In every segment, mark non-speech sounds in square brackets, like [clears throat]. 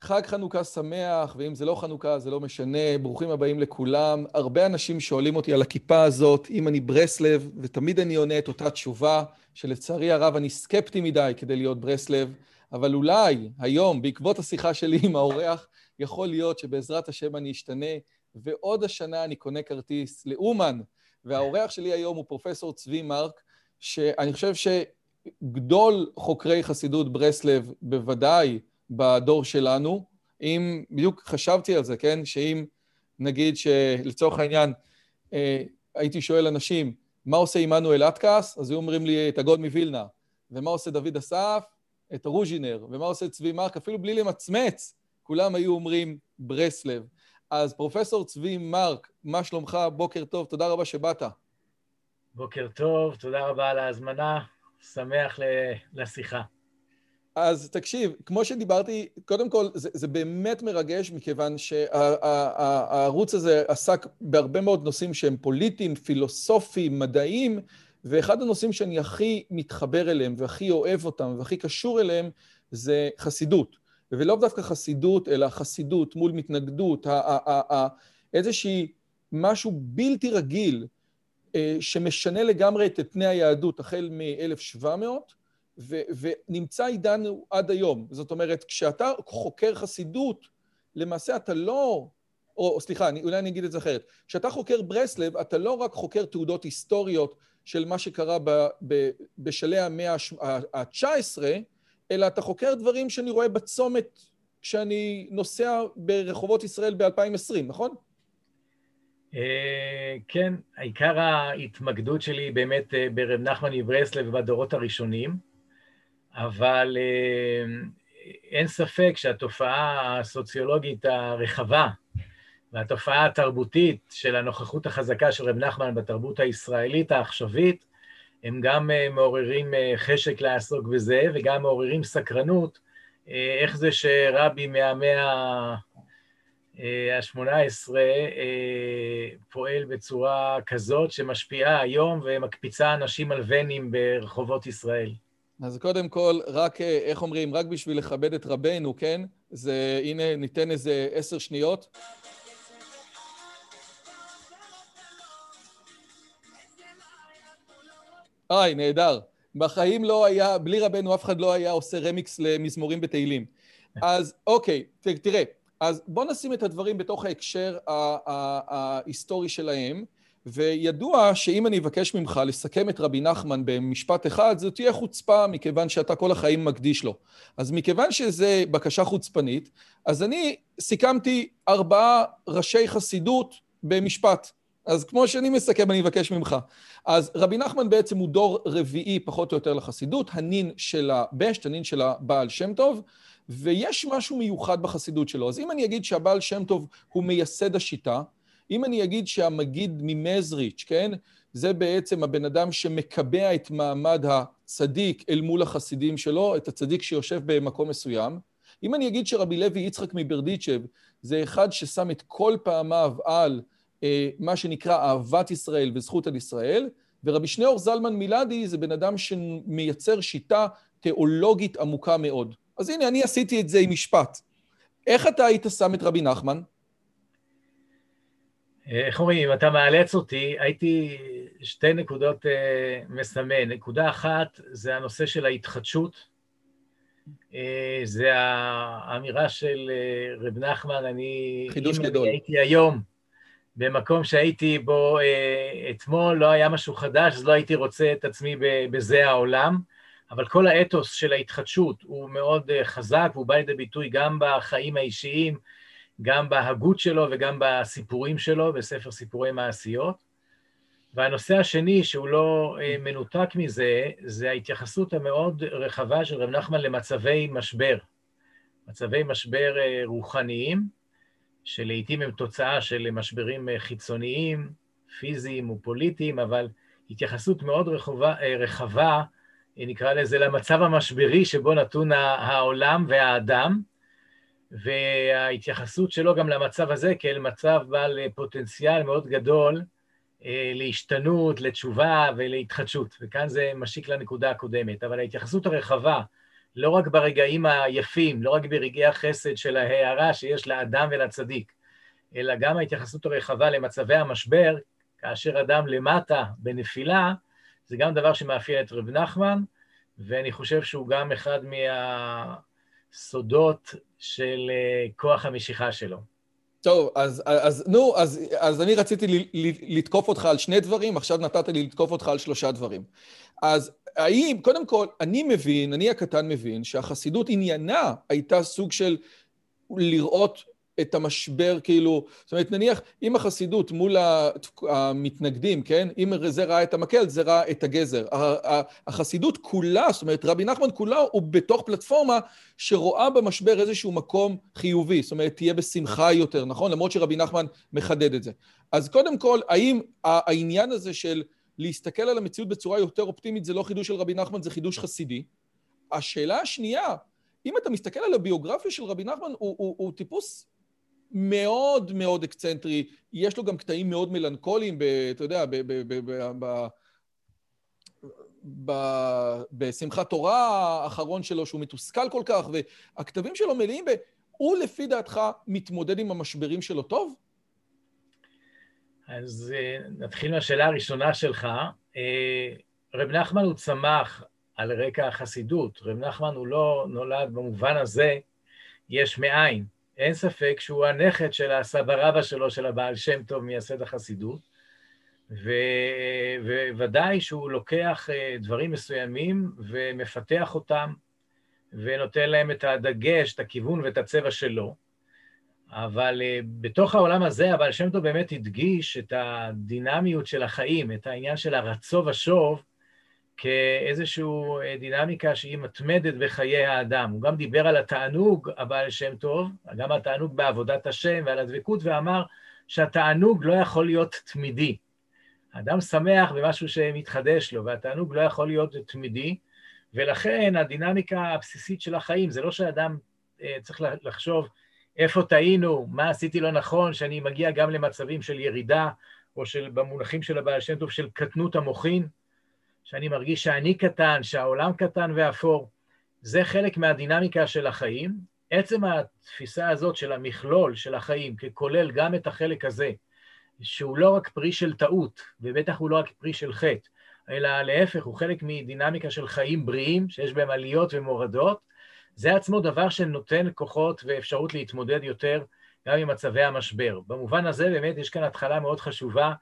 חג חנוכה שמח, ואם זה לא חנוכה זה לא משנה, ברוכים הבאים לכולם. הרבה אנשים שואלים אותי על הכיפה הזאת, אם אני ברסלב, ותמיד אני עונה את אותה תשובה, שלצערי הרב אני סקפטי מדי כדי להיות ברסלב, אבל אולי היום, בעקבות השיחה שלי עם האורח, יכול להיות שבעזרת השם אני אשתנה, ועוד השנה אני קונה כרטיס לאומן. והאורח שלי היום הוא פרופסור צבי מרק, שאני חושב שגדול חוקרי חסידות ברסלב, בוודאי, בדור שלנו, אם, בדיוק חשבתי על זה, כן? שאם נגיד שלצורך העניין אה, הייתי שואל אנשים, מה עושה עמנואל אטקס? אז היו אומרים לי את הגוד מווילנה. ומה עושה דוד אסף? את רוז'ינר. ומה עושה צבי מרק? אפילו בלי למצמץ, כולם היו אומרים ברסלב. אז פרופסור צבי מרק, מה שלומך? בוקר טוב, תודה רבה שבאת. בוקר טוב, תודה רבה על ההזמנה, שמח לשיחה. אז תקשיב, כמו שדיברתי, קודם כל זה, זה באמת מרגש מכיוון שהערוץ הזה עסק בהרבה מאוד נושאים שהם פוליטיים, פילוסופיים, מדעיים, ואחד הנושאים שאני הכי מתחבר אליהם והכי אוהב אותם והכי קשור אליהם זה חסידות. ולא דווקא חסידות, אלא חסידות מול מתנגדות, איזושהי משהו בלתי רגיל אה, שמשנה לגמרי את פני היהדות החל מ-1700, ו- ונמצא איתנו עד היום. זאת אומרת, כשאתה חוקר חסידות, למעשה אתה לא, או סליחה, אני, אולי אני אגיד את זה אחרת, כשאתה חוקר ברסלב, אתה לא רק חוקר תעודות היסטוריות של מה שקרה ב- ב- בשלהי המאה ה-19, אלא אתה חוקר דברים שאני רואה בצומת כשאני נוסע ברחובות ישראל ב-2020, נכון? אה, כן, עיקר ההתמקדות שלי באמת אה, ברב נחמן מברסלב בדורות הראשונים. אבל אה, אין ספק שהתופעה הסוציולוגית הרחבה והתופעה התרבותית של הנוכחות החזקה של רב נחמן בתרבות הישראלית העכשווית, הם גם אה, מעוררים אה, חשק לעסוק בזה וגם מעוררים סקרנות, איך זה שרבי מהמאה ה-18 פועל בצורה כזאת שמשפיעה היום ומקפיצה אנשים על ונים ברחובות ישראל. אז קודם כל, רק, אה, איך אומרים, רק בשביל לכבד את רבנו, כן? זה, הנה, ניתן איזה עשר שניות. היי, נהדר. בחיים לא היה, בלי רבנו אף אחד לא היה עושה רמיקס למזמורים בתהילים. אז אוקיי, תראה, אז בוא נשים את הדברים בתוך ההקשר ההיסטורי שלהם. וידוע שאם אני אבקש ממך לסכם את רבי נחמן במשפט אחד, זו תהיה חוצפה מכיוון שאתה כל החיים מקדיש לו. אז מכיוון שזו בקשה חוצפנית, אז אני סיכמתי ארבעה ראשי חסידות במשפט. אז כמו שאני מסכם, אני אבקש ממך. אז רבי נחמן בעצם הוא דור רביעי פחות או יותר לחסידות, הנין של הבשט, הנין של הבעל שם טוב, ויש משהו מיוחד בחסידות שלו. אז אם אני אגיד שהבעל שם טוב הוא מייסד השיטה, אם אני אגיד שהמגיד ממזריץ', כן? זה בעצם הבן אדם שמקבע את מעמד הצדיק אל מול החסידים שלו, את הצדיק שיושב במקום מסוים. אם אני אגיד שרבי לוי יצחק מברדיצ'ב זה אחד ששם את כל פעמיו על אה, מה שנקרא אהבת ישראל וזכות על ישראל, ורבי שניאור זלמן מילדי זה בן אדם שמייצר שיטה תיאולוגית עמוקה מאוד. אז הנה, אני עשיתי את זה עם משפט. איך אתה היית שם את רבי נחמן? איך אומרים, אם אתה מאלץ אותי, הייתי שתי נקודות אה, מסמן. נקודה אחת זה הנושא של ההתחדשות. אה, זה האמירה של אה, רב נחמן, אני... חידוש גדול. הייתי היום במקום שהייתי בו אתמול, לא היה משהו חדש, אז לא הייתי רוצה את עצמי בזה העולם. אבל כל האתוס של ההתחדשות הוא מאוד חזק, והוא בא לידי ביטוי גם בחיים האישיים, גם בהגות שלו וגם בסיפורים שלו, בספר סיפורי מעשיות. והנושא השני, שהוא לא מנותק מזה, זה ההתייחסות המאוד רחבה של רב נחמן למצבי משבר. מצבי משבר רוחניים, שלעיתים הם תוצאה של משברים חיצוניים, פיזיים ופוליטיים, אבל התייחסות מאוד רחבה, רחבה, נקרא לזה, למצב המשברי שבו נתון העולם והאדם, וההתייחסות שלו גם למצב הזה כאל מצב בעל פוטנציאל מאוד גדול אה, להשתנות, לתשובה ולהתחדשות. וכאן זה משיק לנקודה הקודמת. אבל ההתייחסות הרחבה, לא רק ברגעים היפים, לא רק ברגעי החסד של ההערה שיש לאדם ולצדיק, אלא גם ההתייחסות הרחבה למצבי המשבר, כאשר אדם למטה בנפילה, זה גם דבר שמאפיין את רב נחמן, ואני חושב שהוא גם אחד מהסודות של אה, כוח המשיכה שלו. טוב, אז, אז נו, אז, אז אני רציתי לתקוף אותך על שני דברים, עכשיו נתת לי לתקוף אותך על שלושה דברים. אז האם, קודם כל, אני מבין, אני הקטן מבין, שהחסידות עניינה הייתה סוג של לראות את המשבר, כאילו, זאת אומרת, נניח, אם החסידות מול המתנגדים, כן? אם זה ראה את המקל, זה ראה את הגזר. החסידות כולה, זאת אומרת, רבי נחמן כולה הוא בתוך פלטפורמה שרואה במשבר איזשהו מקום חיובי, זאת אומרת, תהיה בשמחה יותר, נכון? למרות שרבי נחמן מחדד את זה. אז קודם כל, האם העניין הזה של להסתכל על המציאות בצורה יותר אופטימית זה לא חידוש של רבי נחמן, זה חידוש חסידי? השאלה השנייה, אם אתה מסתכל על הביוגרפיה של רבי נחמן, הוא, הוא, הוא טיפוס מאוד מאוד אקצנטרי, יש לו גם קטעים מאוד מלנכוליים, אתה יודע, בשמחת תורה האחרון שלו, שהוא מתוסכל כל כך, והכתבים שלו מלאים ב... הוא לפי דעתך מתמודד עם המשברים שלו טוב? אז אה, נתחיל מהשאלה הראשונה שלך. אה, רב נחמן הוא צמח על רקע החסידות. רב נחמן הוא לא נולד במובן הזה יש מאין. אין ספק שהוא הנכד של הסבא רבא שלו, של הבעל שם טוב, מייסד החסידות, וודאי שהוא לוקח אה, דברים מסוימים ומפתח אותם, ונותן להם את הדגש, את הכיוון ואת הצבע שלו. אבל אה, בתוך העולם הזה, הבעל שם טוב באמת הדגיש את הדינמיות של החיים, את העניין של הרצו ושוב, כאיזושהי אה, דינמיקה שהיא מתמדת בחיי האדם. הוא גם דיבר על התענוג, הבעל שם טוב, גם התענוג בעבודת השם ועל הדבקות, ואמר שהתענוג לא יכול להיות תמידי. האדם שמח במשהו שמתחדש לו, והתענוג לא יכול להיות תמידי, ולכן הדינמיקה הבסיסית של החיים, זה לא שאדם אה, צריך לחשוב איפה טעינו, מה עשיתי לא נכון, שאני מגיע גם למצבים של ירידה, או של, במונחים של הבעל שם טוב, של קטנות המוחין, שאני מרגיש שאני קטן, שהעולם קטן ואפור. זה חלק מהדינמיקה של החיים. עצם התפיסה הזאת של המכלול של החיים, ככולל גם את החלק הזה, שהוא לא רק פרי של טעות, ובטח הוא לא רק פרי של חטא, אלא להפך, הוא חלק מדינמיקה של חיים בריאים, שיש בהם עליות ומורדות, זה עצמו דבר שנותן כוחות ואפשרות להתמודד יותר גם עם מצבי המשבר. במובן הזה באמת יש כאן התחלה מאוד חשובה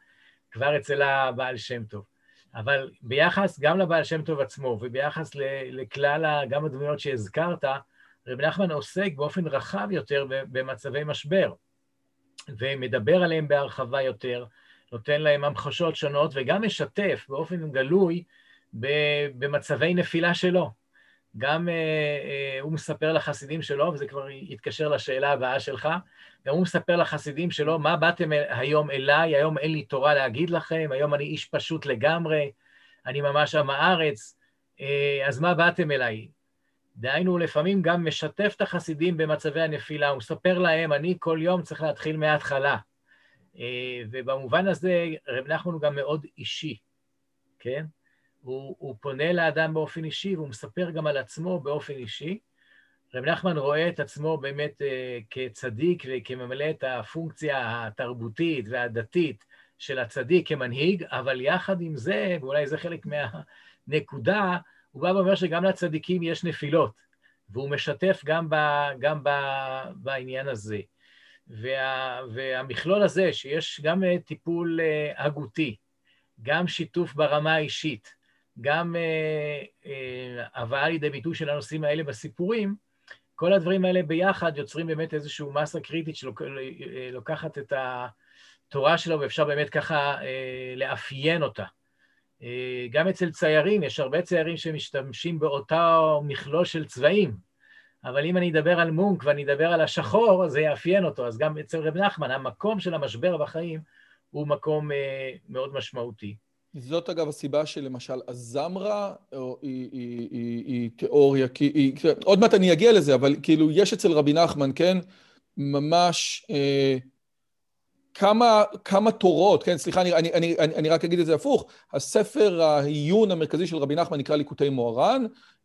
כבר אצל הבעל שם טוב. אבל ביחס גם לבעל שם טוב עצמו וביחס לכלל, גם הדמויות שהזכרת, רב נחמן עוסק באופן רחב יותר במצבי משבר, ומדבר עליהם בהרחבה יותר, נותן להם המחשות שונות, וגם משתף באופן גלוי במצבי נפילה שלו. גם אה, אה, הוא מספר לחסידים שלו, וזה כבר יתקשר לשאלה הבאה שלך, גם הוא מספר לחסידים שלו, מה באתם היום אליי, היום אין לי תורה להגיד לכם, היום אני איש פשוט לגמרי, אני ממש עם הארץ, אה, אז מה באתם אליי? דהיינו, לפעמים גם משתף את החסידים במצבי הנפילה, הוא מספר להם, אני כל יום צריך להתחיל מההתחלה. אה, ובמובן הזה, רב נחמן הוא גם מאוד אישי, כן? הוא, הוא פונה לאדם באופן אישי, והוא מספר גם על עצמו באופן אישי. רב נחמן רואה את עצמו באמת uh, כצדיק וכממלא את הפונקציה התרבותית והדתית של הצדיק כמנהיג, אבל יחד עם זה, ואולי זה חלק מהנקודה, הוא בא ואומר שגם לצדיקים יש נפילות, והוא משתף גם, ב, גם ב, בעניין הזה. וה, והמכלול הזה, שיש גם טיפול uh, הגותי, גם שיתוף ברמה האישית, גם הבאה לידי ביטוי של הנושאים האלה בסיפורים, כל הדברים האלה ביחד יוצרים באמת איזושהי מסה קריטית שלוקחת את התורה שלו ואפשר באמת ככה לאפיין אותה. גם אצל ציירים, יש הרבה ציירים שמשתמשים באותו מכלול של צבעים, אבל אם אני אדבר על מונק ואני אדבר על השחור, זה יאפיין אותו. אז גם אצל רב נחמן, המקום של המשבר בחיים הוא מקום אה, מאוד משמעותי. זאת אגב הסיבה שלמשל הזמרה היא, היא, היא, היא, תיאוריה, כי היא, עוד מעט אני אגיע לזה, אבל כאילו יש אצל רבי נחמן, כן, ממש אה, כמה, כמה תורות, כן, סליחה, אני, אני, אני, אני רק אגיד את זה הפוך, הספר העיון המרכזי של רבי נחמן נקרא ליקוטי מוהר"ן,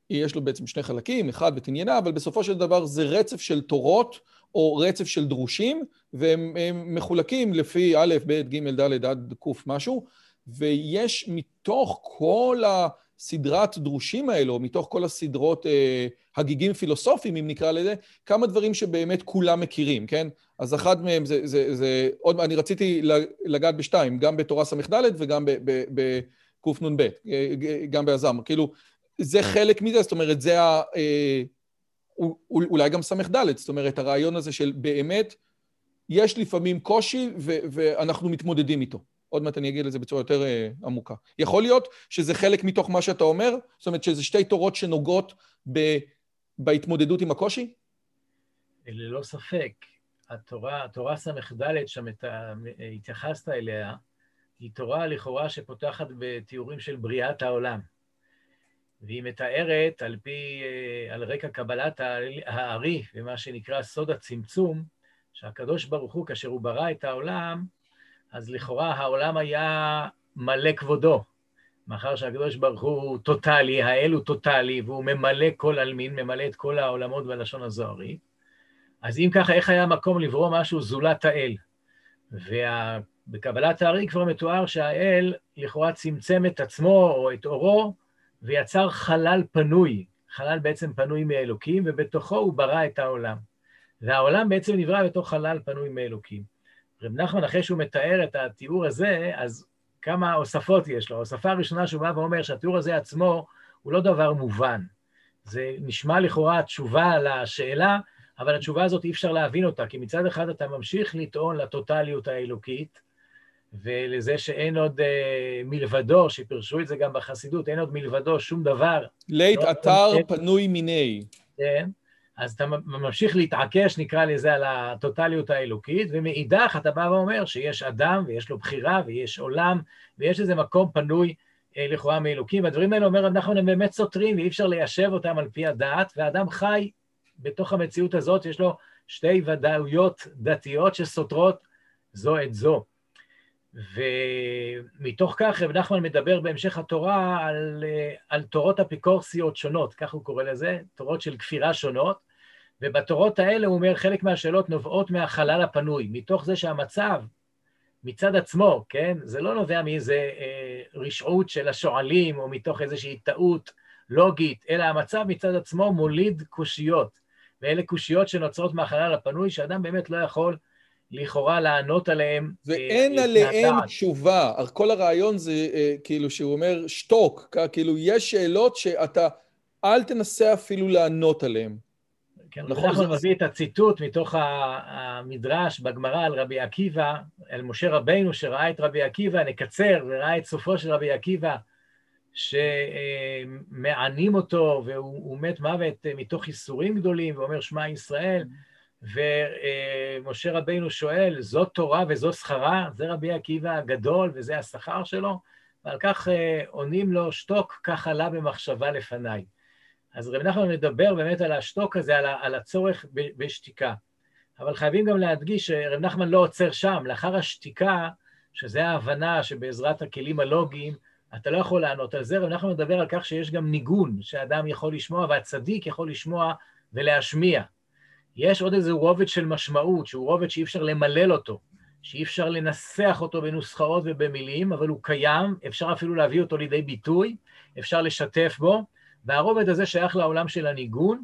יש לו בעצם שני חלקים, אחד ותניינה, אבל בסופו של דבר זה רצף של תורות או רצף של דרושים, והם מחולקים לפי א', ב', ג', ד', עד ק' משהו, ויש מתוך כל הסדרת דרושים האלו, מתוך כל הסדרות אה, הגיגים פילוסופיים, אם נקרא לזה, כמה דברים שבאמת כולם מכירים, כן? אז אחד מהם זה, זה, זה עוד, אני רציתי לגעת בשתיים, גם בתורה ס"ד וגם בקנ"ב, אה, גם בעזם. כאילו, זה חלק מזה, זאת אומרת, זה ה... אה, אולי גם ס"ד, זאת אומרת, הרעיון הזה של באמת, יש לפעמים קושי ואנחנו מתמודדים איתו. עוד מעט אני אגיד לזה בצורה יותר אה, עמוקה. יכול להיות שזה חלק מתוך מה שאתה אומר? זאת אומרת שזה שתי תורות שנוגעות ב- בהתמודדות עם הקושי? ללא ספק. התורה, התורה ס"ד שאתה התייחסת אליה, היא תורה לכאורה שפותחת בתיאורים של בריאת העולם. והיא מתארת על פי, אה, על רקע קבלת הארי ומה שנקרא סוד הצמצום, שהקדוש ברוך הוא, כאשר הוא ברא את העולם, אז לכאורה העולם היה מלא כבודו. מאחר שהקדוש ברוך הוא טוטאלי, האל הוא טוטאלי, והוא ממלא כל עלמין, ממלא את כל העולמות בלשון הזוהרי. אז אם ככה, איך היה מקום לברוא משהו זולת האל? ובקבלת הארי כבר מתואר שהאל לכאורה צמצם את עצמו או את אורו ויצר חלל פנוי, חלל בעצם פנוי מאלוקים, ובתוכו הוא ברא את העולם. והעולם בעצם נברא בתוך חלל פנוי מאלוקים. רב נחמן, אחרי שהוא מתאר את התיאור הזה, אז כמה הוספות יש לו. ההוספה הראשונה שהוא בא ואומר שהתיאור הזה עצמו הוא לא דבר מובן. זה נשמע לכאורה תשובה לשאלה, אבל התשובה הזאת אי אפשר להבין אותה, כי מצד אחד אתה ממשיך לטעון לטוטליות האלוקית, ולזה שאין עוד אה, מלבדו, שפירשו את זה גם בחסידות, אין עוד מלבדו שום דבר. לית לא אתר פנוי מיני. כן, אז אתה ממשיך להתעקש, נקרא לזה, על הטוטליות האלוקית, ומאידך אתה בא ואומר שיש אדם, ויש לו בחירה, ויש עולם, ויש איזה מקום פנוי אה, לכאורה מאלוקים. והדברים האלה, אומר נחמן, הם באמת סותרים, ואי אפשר ליישב אותם על פי הדעת, והאדם חי בתוך המציאות הזאת, יש לו שתי ודאויות דתיות שסותרות זו את זו. ומתוך כך רב נחמן מדבר בהמשך התורה על, על תורות אפיקורסיות שונות, כך הוא קורא לזה, תורות של כפירה שונות, ובתורות האלה הוא אומר חלק מהשאלות נובעות מהחלל הפנוי, מתוך זה שהמצב מצד עצמו, כן, זה לא נובע מאיזה אה, רשעות של השועלים או מתוך איזושהי טעות לוגית, אלא המצב מצד עצמו מוליד קושיות, ואלה קושיות שנוצרות מהחלל הפנוי, שאדם באמת לא יכול לכאורה לענות עליהם. ואין אה, עליהם תשובה. כל הרעיון זה אה, כאילו שהוא אומר שתוק, כאילו יש שאלות שאתה, אל תנסה אפילו לענות עליהן. כן, נכון. אנחנו מביא את הציטוט מתוך המדרש בגמרא על רבי עקיבא, על משה רבינו שראה את רבי עקיבא, נקצר, וראה את סופו של רבי עקיבא, שמענים אותו, והוא מת מוות מתוך ייסורים גדולים, ואומר שמע ישראל. ומשה רבינו שואל, זאת תורה וזו שכרה? זה רבי עקיבא הגדול וזה השכר שלו? ועל כך אה, עונים לו, שתוק, כך עלה במחשבה לפניי. אז רב נחמן מדבר באמת על השתוק הזה, על הצורך בשתיקה. אבל חייבים גם להדגיש שרב נחמן לא עוצר שם, לאחר השתיקה, שזה ההבנה שבעזרת הכלים הלוגיים, אתה לא יכול לענות על זה, רב נחמן מדבר על כך שיש גם ניגון שאדם יכול לשמוע, והצדיק יכול לשמוע ולהשמיע. יש עוד איזה רובד של משמעות, שהוא רובד שאי אפשר למלל אותו, שאי אפשר לנסח אותו בנוסחאות ובמילים, אבל הוא קיים, אפשר אפילו להביא אותו לידי ביטוי, אפשר לשתף בו, והרובד הזה שייך לעולם של הניגון,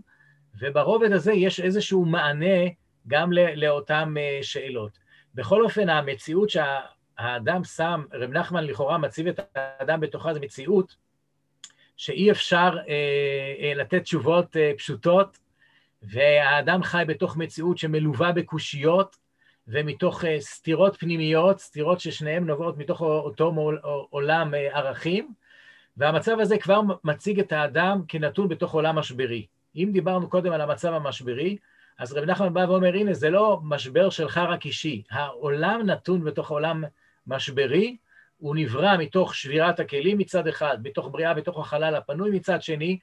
וברובד הזה יש איזשהו מענה גם לאותן אה, שאלות. בכל אופן, המציאות שהאדם שם, רב נחמן לכאורה מציב את האדם בתוכה, זו מציאות שאי אפשר אה, אה, לתת תשובות אה, פשוטות, והאדם חי בתוך מציאות שמלווה בקושיות ומתוך אה, סתירות פנימיות, סתירות ששניהם נובעות מתוך אותו עולם אה, ערכים, והמצב הזה כבר מציג את האדם כנתון בתוך עולם משברי. אם דיברנו קודם על המצב המשברי, אז רבי נחמן בא ואומר, הנה, זה לא משבר שלך רק אישי, העולם נתון בתוך עולם משברי, הוא נברא מתוך שבירת הכלים מצד אחד, מתוך בריאה בתוך החלל הפנוי מצד שני,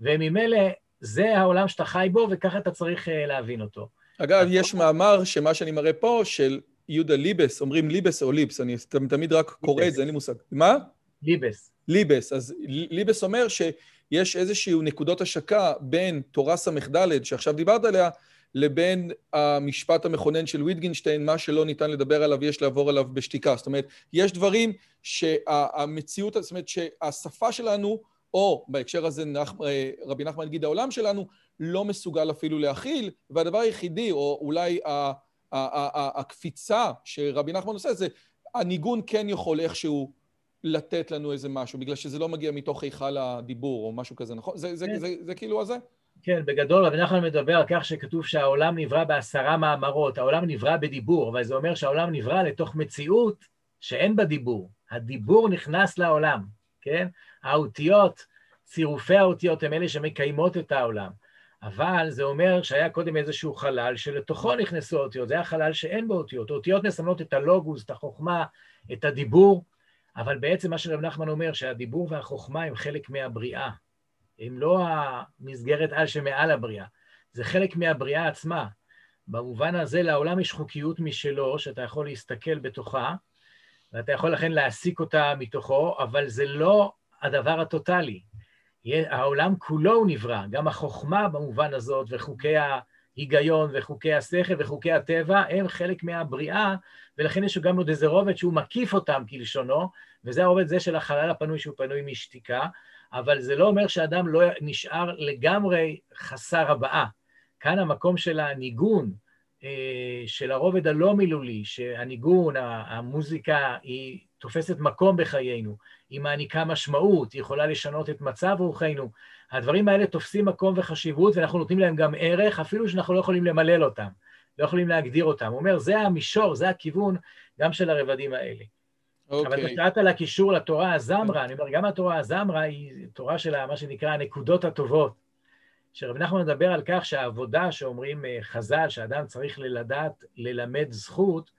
וממילא זה העולם שאתה חי בו, וככה אתה צריך אה, להבין אותו. אגב, יש מאמר שמה שאני מראה פה, של יהודה ליבס, אומרים ליבס או ליבס, אני תמיד רק קורא את זה, אין לי מושג. מה? ליבס. ליבס. אז ליבס אומר שיש איזושהי נקודות השקה בין תורה ס"ד, שעכשיו דיברת עליה, לבין המשפט המכונן של ויטגינשטיין, מה שלא ניתן לדבר עליו, יש לעבור עליו בשתיקה. זאת אומרת, יש דברים שהמציאות, זאת אומרת, שהשפה שלנו, או בהקשר הזה אה, רבי נחמן נגיד העולם שלנו, לא מסוגל אפילו להכיל, והדבר היחידי, או אולי הקפיצה שרבי נחמן עושה, זה הניגון כן יכול איכשהו לתת לנו איזה משהו, בגלל שזה לא מגיע מתוך היכל הדיבור או משהו כזה, נכון? זה, זה, כן. זה, זה, זה כאילו הזה? כן, בגדול רבי נחמן מדבר על כך שכתוב שהעולם נברא בעשרה מאמרות, העולם נברא בדיבור, אבל זה אומר שהעולם נברא לתוך מציאות שאין בה דיבור. הדיבור נכנס לעולם, כן? האותיות, צירופי האותיות הם אלה שמקיימות את העולם. אבל זה אומר שהיה קודם איזשהו חלל שלתוכו נכנסו האותיות, זה היה חלל שאין בו אותיות. האותיות מסמנות את הלוגוס, את החוכמה, את הדיבור, אבל בעצם מה שרב נחמן אומר, שהדיבור והחוכמה הם חלק מהבריאה. הם לא המסגרת על שמעל הבריאה, זה חלק מהבריאה עצמה. במובן הזה לעולם יש חוקיות משלו, שאתה יכול להסתכל בתוכה, ואתה יכול לכן להסיק אותה מתוכו, אבל זה לא הדבר הטוטלי. העולם כולו הוא נברא, גם החוכמה במובן הזאת, וחוקי ההיגיון, וחוקי השכל, וחוקי הטבע, הם חלק מהבריאה, ולכן יש גם עוד איזה רובד שהוא מקיף אותם כלשונו, וזה הרובד זה של החלל הפנוי שהוא פנוי משתיקה, אבל זה לא אומר שאדם לא נשאר לגמרי חסר הבאה. כאן המקום של הניגון, של הרובד הלא מילולי, שהניגון, המוזיקה, היא תופסת מקום בחיינו, היא מעניקה משמעות, היא יכולה לשנות את מצב רוחנו. הדברים האלה תופסים מקום וחשיבות, ואנחנו נותנים להם גם ערך, אפילו שאנחנו לא יכולים למלל אותם, לא יכולים להגדיר אותם. הוא אומר, זה המישור, זה הכיוון גם של הרבדים האלה. Okay. אבל אתה אוקיי. שאלת על הקישור לתורה הזמרה, אני אומר, גם התורה הזמרה היא תורה של מה שנקרא הנקודות הטובות. שרב נחמן מדבר על כך שהעבודה שאומרים אה, חז"ל, שאדם צריך לדעת ללמד זכות,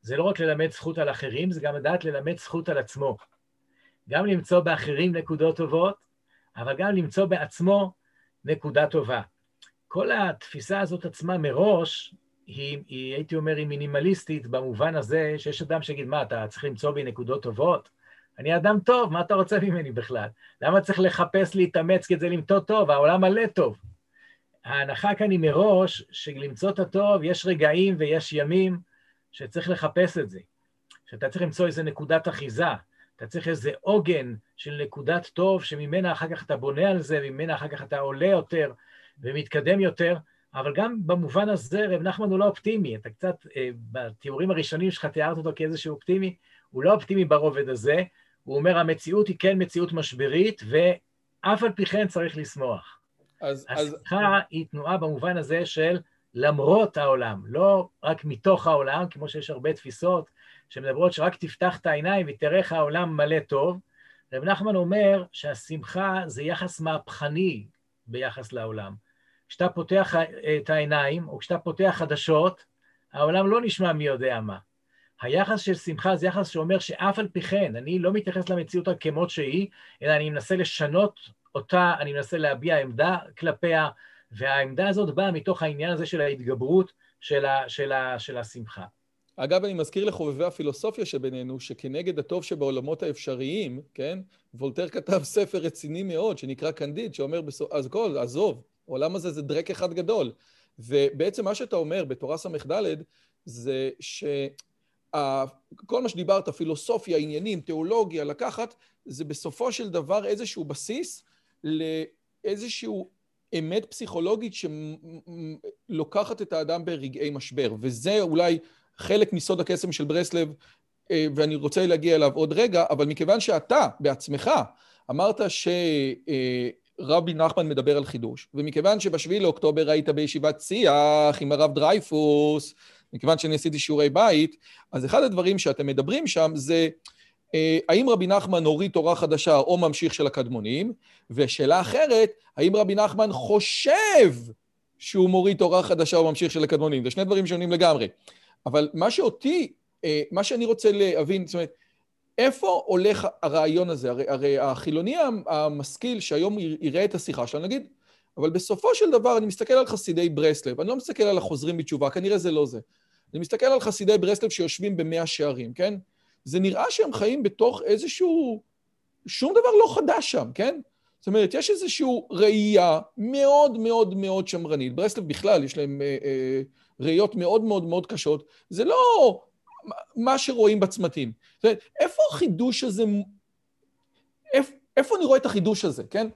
זה לא רק ללמד זכות על אחרים, זה גם לדעת ללמד זכות על עצמו. גם למצוא באחרים נקודות טובות, אבל גם למצוא בעצמו נקודה טובה. כל התפיסה הזאת עצמה מראש, היא, היא, הייתי אומר, היא מינימליסטית במובן הזה שיש אדם שיגיד, מה, אתה צריך למצוא בי נקודות טובות? אני אדם טוב, מה אתה רוצה ממני בכלל? למה צריך לחפש להתאמץ כדי למצוא טוב? העולם מלא טוב. ההנחה כאן היא מראש שלמצוא את הטוב, יש רגעים ויש ימים שצריך לחפש את זה. שאתה צריך למצוא איזה נקודת אחיזה, אתה צריך איזה עוגן של נקודת טוב, שממנה אחר כך אתה בונה על זה, ממנה אחר כך אתה עולה יותר ומתקדם יותר, אבל גם במובן הזה רב נחמן הוא לא אופטימי, אתה קצת, אה, בתיאורים הראשונים שלך תיארת אותו כאיזשהו אופטימי, הוא לא אופטימי ברובד הזה, הוא אומר המציאות היא כן מציאות משברית, ואף על פי כן צריך לשמוח. אז... השמחה אז... היא תנועה במובן הזה של למרות העולם, לא רק מתוך העולם, כמו שיש הרבה תפיסות שמדברות שרק תפתח את העיניים ותראה איך העולם מלא טוב. רב נחמן אומר שהשמחה זה יחס מהפכני ביחס לעולם. כשאתה פותח את העיניים, או כשאתה פותח חדשות, העולם לא נשמע מי יודע מה. היחס של שמחה זה יחס שאומר שאף על פי כן, אני לא מתייחס למציאות כמות שהיא, אלא אני מנסה לשנות אותה, אני מנסה להביע עמדה כלפיה, והעמדה הזאת באה מתוך העניין הזה של ההתגברות של, ה, של, ה, של השמחה. אגב, אני מזכיר לחובבי הפילוסופיה שבינינו, שכנגד הטוב שבעולמות האפשריים, כן, וולטר כתב [laughs] ספר רציני מאוד, שנקרא קנדיד, שאומר, בסוף, אז כל, עזוב, העולם הזה זה דרק אחד גדול. ובעצם מה שאתה אומר בתורה ס"ד, זה שכל מה שדיברת, פילוסופיה, עניינים, תיאולוגיה, לקחת, זה בסופו של דבר איזשהו בסיס לאיזשהו אמת פסיכולוגית שלוקחת את האדם ברגעי משבר, וזה אולי חלק מסוד הקסם של ברסלב, אה, ואני רוצה להגיע אליו עוד רגע, אבל מכיוון שאתה בעצמך אמרת שרבי נחמן מדבר על חידוש, ומכיוון שבשביעי לאוקטובר היית בישיבת שיח עם הרב דרייפוס, מכיוון שאני עשיתי שיעורי בית, אז אחד הדברים שאתם מדברים שם זה אה, האם רבי נחמן הוריד תורה חדשה או ממשיך של הקדמונים, ושאלה אחרת, האם רבי נחמן חושב שהוא מוריד תורה חדשה או ממשיך של הקדמונים? זה שני דברים שונים לגמרי. אבל מה שאותי, אה, מה שאני רוצה להבין, זאת אומרת, איפה הולך הרעיון הזה? הרי, הרי החילוני המשכיל שהיום יראה את השיחה שלנו, נגיד, אבל בסופו של דבר אני מסתכל על חסידי ברסלב, אני לא מסתכל על החוזרים בתשובה, כנראה זה לא זה. אני מסתכל על חסידי ברסלב שיושבים במאה שערים, כן? זה נראה שהם חיים בתוך איזשהו... שום דבר לא חדש שם, כן? זאת אומרת, יש איזושהי ראייה מאוד מאוד מאוד שמרנית. ברסלב בכלל, יש להם אה, אה, ראיות מאוד מאוד מאוד קשות. זה לא מה שרואים בצמתים. זאת אומרת, איפה החידוש הזה... איפ, איפה אני רואה את החידוש הזה, כן?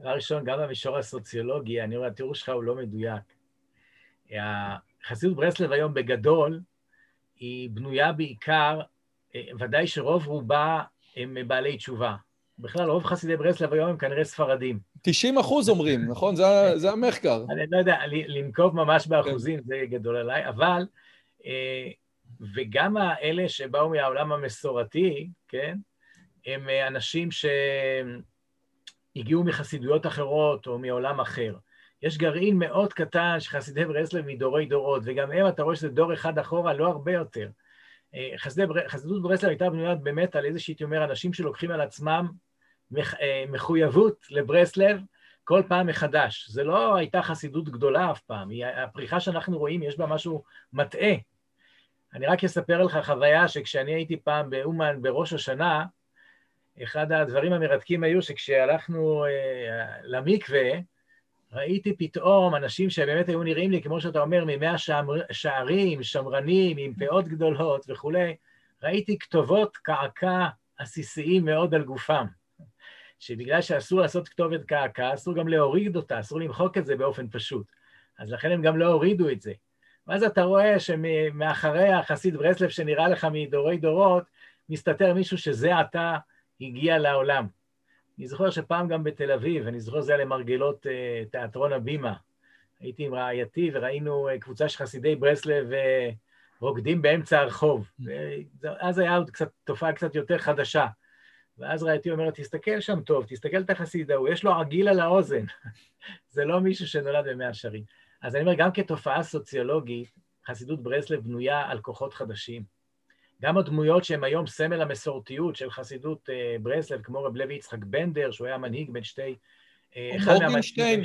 דבר ראשון, גם במישור הסוציולוגי, אני רואה, התיאור שלך הוא לא מדויק. חסידות ברסלב היום בגדול, היא בנויה בעיקר, אה, ודאי שרוב רובה הם בעלי תשובה. בכלל, רוב חסידי ברסלב היום הם כנראה ספרדים. 90 אחוז אומרים, נכון? זה, זה המחקר. אני לא יודע, לנקוב ממש באחוזים זה גדול עליי, אבל, אה, וגם האלה שבאו מהעולם המסורתי, כן? הם אה, אנשים שהגיעו מחסידויות אחרות או מעולם אחר. יש גרעין מאוד קטן של חסידי ברסלב מדורי דורות, וגם הם, אתה רואה שזה דור אחד אחורה, לא הרבה יותר. אה, חסידי, חסידות ברסלב הייתה בנויה באמת על איזה שהייתי אומר, אנשים שלוקחים על עצמם אה, מחויבות לברסלב כל פעם מחדש. זה לא הייתה חסידות גדולה אף פעם, הפריחה שאנחנו רואים, יש בה משהו מטעה. אני רק אספר לך חוויה שכשאני הייתי פעם באומן בראש השנה, אחד הדברים המרתקים היו שכשהלכנו אה, למקווה, ראיתי פתאום אנשים שבאמת היו נראים לי, כמו שאתה אומר, ממאה שערים, שמרנים, עם פאות גדולות וכולי, ראיתי כתובות קעקע עסיסיים מאוד על גופם. שבגלל שאסור לעשות כתובת קעקע, אסור גם להוריד אותה, אסור למחוק את זה באופן פשוט. אז לכן הם גם לא הורידו את זה. ואז אתה רואה שמאחרי החסיד ברסלב שנראה לך מדורי דורות, מסתתר מישהו שזה עתה הגיע לעולם. אני זוכר שפעם גם בתל אביב, אני זוכר זה היה למרגלות uh, תיאטרון הבימה. הייתי עם רעייתי וראינו uh, קבוצה של חסידי ברסלב uh, רוקדים באמצע הרחוב. Mm. אז היה עוד קצת, תופעה קצת יותר חדשה. ואז רעייתי אומרת, תסתכל שם טוב, תסתכל את החסיד ההוא, יש לו עגיל על האוזן. [laughs] זה לא מישהו שנולד במאה שערים. אז אני אומר, גם כתופעה סוציולוגית, חסידות ברסלב בנויה על כוחות חדשים. גם הדמויות שהן היום סמל המסורתיות של חסידות אה, ברסלב, כמו רב לוי יצחק בנדר, שהוא היה מנהיג בין שתי... אה, מהמנהיגים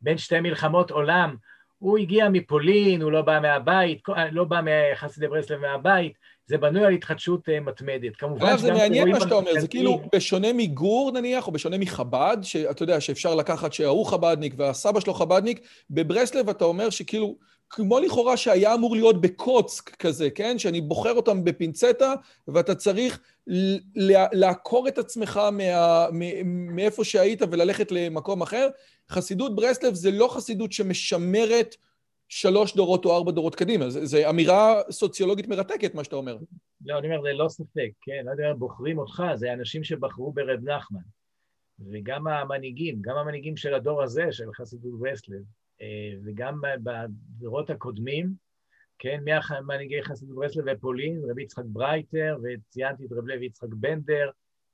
בין שתי, מלחמות עולם. הוא הגיע מפולין, הוא לא בא מהבית, לא בא מחסידי ברסלב מהבית, זה בנוי על התחדשות אה, מתמדת. כמובן זה מעניין מה שאתה אומר, זה כאילו בשונה מגור נניח, או בשונה מחב"ד, שאתה יודע שאפשר לקחת שההוא חב"דניק והסבא שלו חב"דניק, בברסלב אתה אומר שכאילו... כמו לכאורה שהיה אמור להיות בקוץ כזה, כן? שאני בוחר אותם בפינצטה, ואתה צריך לעקור את עצמך מה, מאיפה שהיית וללכת למקום אחר. חסידות ברסלב זה לא חסידות שמשמרת שלוש דורות או ארבע דורות קדימה. זו אמירה סוציולוגית מרתקת, מה שאתה אומר. לא, אני אומר, זה לא ספק, כן? לא יודע, בוחרים אותך, זה אנשים שבחרו ברב נחמן. וגם המנהיגים, גם המנהיגים של הדור הזה, של חסידות ברסלב, וגם בדורות הקודמים, כן, ממנהיגי חסידות ברסלב ופולין, רבי יצחק ברייטר, וציינתי את רב לוי יצחק בנדר,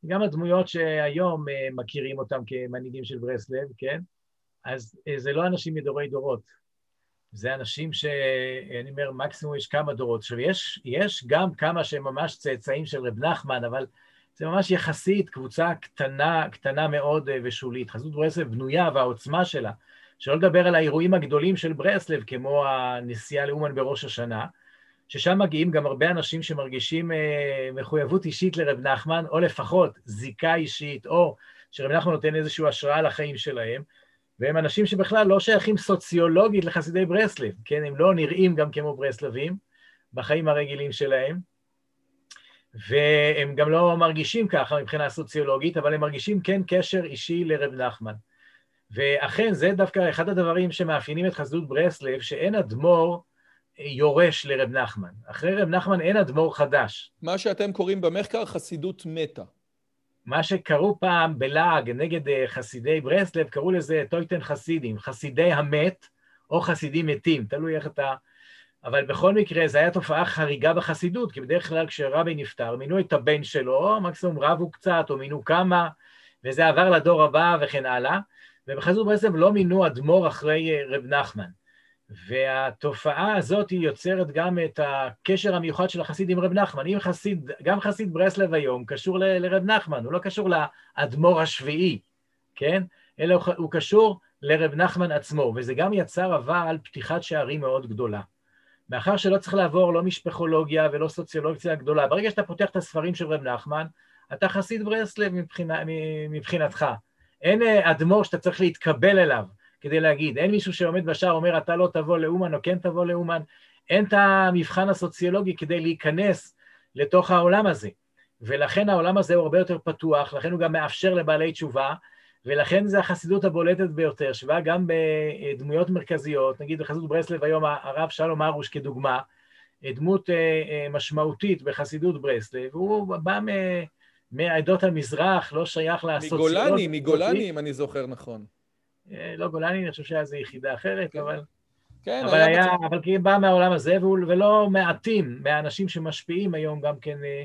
גם הדמויות שהיום אה, מכירים אותם כמנהיגים של ברסלב, כן? אז אה, זה לא אנשים מדורי דורות, זה אנשים שאני אומר, מקסימום יש כמה דורות. עכשיו, יש, יש גם כמה שהם ממש צאצאים של רב נחמן, אבל זה ממש יחסית קבוצה קטנה, קטנה מאוד ושולית. חסידות ברסלב בנויה והעוצמה שלה שלא לדבר על האירועים הגדולים של ברסלב, כמו הנסיעה לאומן בראש השנה, ששם מגיעים גם הרבה אנשים שמרגישים אה, מחויבות אישית לרב נחמן, או לפחות זיקה אישית, או שרב נחמן נותן איזושהי השראה לחיים שלהם, והם אנשים שבכלל לא שייכים סוציולוגית לחסידי ברסלב, כן? הם לא נראים גם כמו ברסלבים בחיים הרגילים שלהם, והם גם לא מרגישים ככה מבחינה סוציולוגית, אבל הם מרגישים כן קשר אישי לרב נחמן. ואכן, זה דווקא אחד הדברים שמאפיינים את חסידות ברסלב, שאין אדמו"ר יורש לרב נחמן. אחרי רב נחמן אין אדמו"ר חדש. מה שאתם קוראים במחקר חסידות מתה. מה שקראו פעם בלעג נגד אה, חסידי ברסלב, קראו לזה טויטן חסידים, חסידי המת או חסידים מתים, תלוי איך אתה... אבל בכל מקרה, זו הייתה תופעה חריגה בחסידות, כי בדרך כלל כשרבי נפטר, מינו את הבן שלו, מקסימום רבו קצת, או מינו כמה, וזה עבר לדור הבא וכן הלאה, ובחסידות ברסלב לא מינו אדמו"ר אחרי אה, רב נחמן. והתופעה הזאת היא יוצרת גם את הקשר המיוחד של החסיד עם רב נחמן. אם חסיד, גם חסיד ברסלב היום קשור ל, לרב נחמן, הוא לא קשור לאדמו"ר השביעי, כן? אלא הוא, הוא קשור לרב נחמן עצמו, וזה גם יצר אבל פתיחת שערים מאוד גדולה. מאחר שלא צריך לעבור לא משפחולוגיה ולא סוציולוגיה גדולה, ברגע שאתה פותח את הספרים של רב נחמן, אתה חסיד ברסלב מבחינה, מבחינתך. אין אה, אדמו"ר שאתה צריך להתקבל אליו. כדי להגיד. אין מישהו שעומד בשער אומר, אתה לא תבוא לאומן או כן תבוא לאומן. אין את המבחן הסוציולוגי כדי להיכנס לתוך העולם הזה. ולכן העולם הזה הוא הרבה יותר פתוח, לכן הוא גם מאפשר לבעלי תשובה, ולכן זה החסידות הבולטת ביותר, שבאה גם בדמויות מרכזיות, נגיד בחסידות ברסלב היום הרב שלום ארוש כדוגמה, דמות אה, אה, משמעותית בחסידות ברסלב, הוא בא מעדות המזרח, לא שייך לסוציולוגיה. מגולני, מגולני, אם אני זוכר נכון. אה, לא גולני, אני חושב שהיה איזו יחידה אחרת, כן. אבל... כן, אבל היה. אבל כי בא מהעולם הזה, ולא מעטים מהאנשים שמשפיעים היום גם כן אה,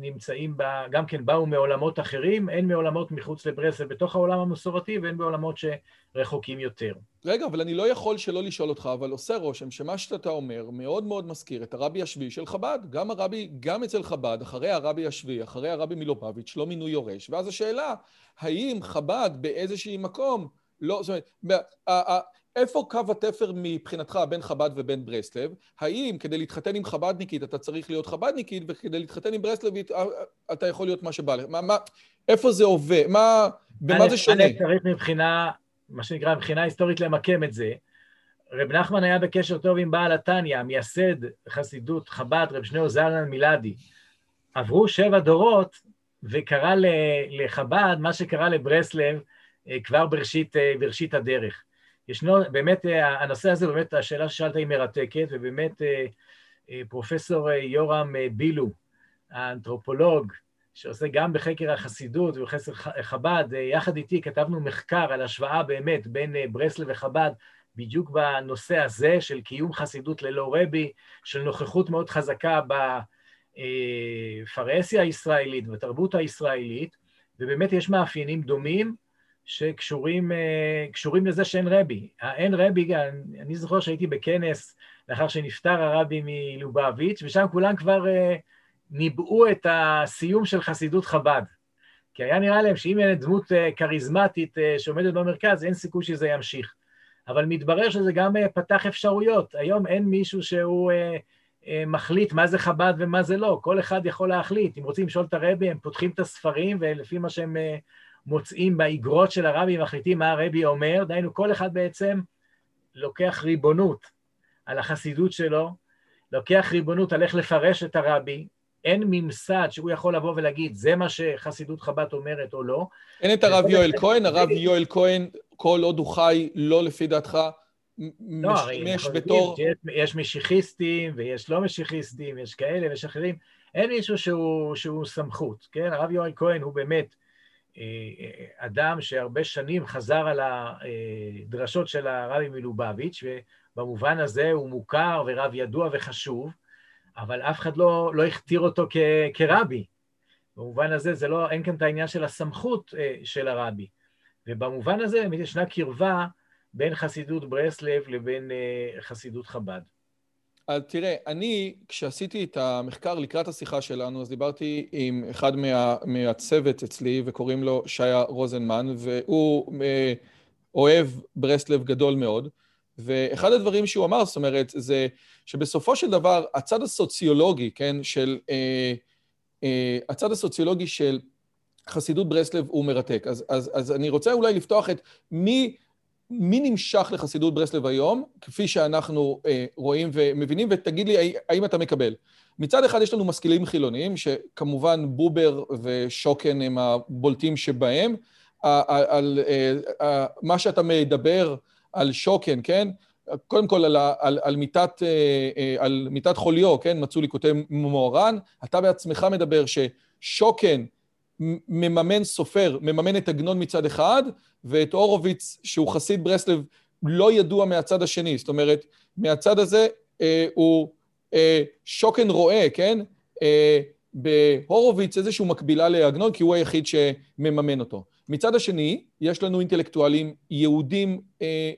נמצאים, בה, גם כן באו מעולמות אחרים, הן מעולמות מחוץ לברסלב בתוך העולם המסורתי, והן בעולמות שרחוקים יותר. רגע, אבל אני לא יכול שלא לשאול אותך, אבל עושה רושם שמה שאתה אומר מאוד מאוד מזכיר את הרבי השביעי של חב"ד. גם הרבי, גם אצל חב"ד, אחרי הרבי השביעי, אחרי הרבי מילובביץ', לא מינו יורש, ואז השאלה, האם חב"ד באיזשהי מקום לא, זאת אומרת, איפה קו התפר מבחינתך בין חב"ד ובין ברסלב? האם כדי להתחתן עם חב"דניקית אתה צריך להיות חב"דניקית, וכדי להתחתן עם ברסלבית אה, אתה יכול להיות מה שבא לך? מה, מה, איפה זה עובד? מה, במה זה שונה? אני צריך מבחינה, מה שנקרא, מבחינה היסטורית למקם את זה. רב נחמן היה בקשר טוב עם בעל התניא, מייסד חסידות חב"ד, רב שניאור זלמן מילדי. עברו שבע דורות, וקרה לחב"ד מה שקרה לברסלב, אה, כבר בראשית, אה, בראשית הדרך. ישנו, באמת, אה, הנושא הזה, באמת, השאלה ששאלת היא מרתקת, ובאמת פרופסור יורם בילו, האנתרופולוג, שעושה גם בחקר החסידות ובחקר חב"ד, יחד איתי כתבנו מחקר על השוואה באמת בין ברסלב וחב"ד, בדיוק בנושא הזה של קיום חסידות ללא רבי, של נוכחות מאוד חזקה בפרהסיה הישראלית, בתרבות הישראלית, ובאמת יש מאפיינים דומים, שקשורים אה, לזה שאין רבי. האין רבי, אני, אני זוכר שהייתי בכנס לאחר שנפטר הרבי מלובביץ', ושם כולם כבר אה, ניבאו את הסיום של חסידות חב"ד. כי היה נראה להם שאם אין דמות אה, כריזמטית שעומדת במרכז, אין סיכוי שזה ימשיך. אבל מתברר שזה גם פתח אפשרויות. היום אין מישהו שהוא מחליט מה זה חב"ד ומה זה לא. כל אחד יכול להחליט. אם רוצים לשאול את הרבי, הם פותחים את הספרים, ולפי מה שהם מוצאים באגרות של הרבי ומחליטים מה הרבי אומר, דהיינו כל אחד בעצם לוקח ריבונות על החסידות שלו, לוקח ריבונות על איך לפרש את הרבי, אין ממסד שהוא יכול לבוא ולהגיד, זה מה שחסידות חב"ד אומרת או לא. אין את הרב יואל כהן, הרב יואל כהן, כל עוד הוא חי, לא לפי דעתך, לא, משמש בתור... יש משיחיסטים ויש לא משיחיסטים, יש כאלה ויש אחרים, אין מישהו שהוא, שהוא סמכות, כן? הרב יואל כהן הוא באמת אדם שהרבה שנים חזר על הדרשות של הרבי מלובביץ', ובמובן הזה הוא מוכר ורב ידוע וחשוב, אבל אף אחד לא, לא הכתיר אותו כ, כרבי. במובן הזה זה לא, אין כאן את העניין של הסמכות אה, של הרבי. ובמובן הזה באמת ישנה קרבה בין חסידות ברסלב לבין אה, חסידות חב"ד. אז תראה, אני, כשעשיתי את המחקר לקראת השיחה שלנו, אז דיברתי עם אחד מה, מהצוות אצלי, וקוראים לו שיה רוזנמן, והוא אה, אוהב ברסלב גדול מאוד, ואחד הדברים שהוא אמר, זאת אומרת, זה שבסופו של דבר, הצד הסוציולוגי, כן, של... אה, אה, הצד הסוציולוגי של חסידות ברסלב הוא מרתק. אז, אז, אז אני רוצה אולי לפתוח את מי... מי נמשך לחסידות ברסלב היום, כפי שאנחנו אה, רואים ומבינים, ותגיד לי האם אתה מקבל. מצד אחד יש לנו משכילים חילוניים, שכמובן בובר ושוקן הם הבולטים שבהם. על, אה, מה שאתה מדבר על שוקן, כן? קודם כל על, על, על, מיטת, על מיטת חוליו, כן? מצאו לי כותב מוהר"ן, אתה בעצמך מדבר ששוקן מממן סופר, מממן את עגנון מצד אחד, ואת הורוביץ, שהוא חסיד ברסלב, לא ידוע מהצד השני. זאת אומרת, מהצד הזה אה, הוא אה, שוקן רואה, כן? אה, בהורוביץ איזשהו מקבילה לעגנון, כי הוא היחיד שמממן אותו. מצד השני, יש לנו אינטלקטואלים יהודים אה,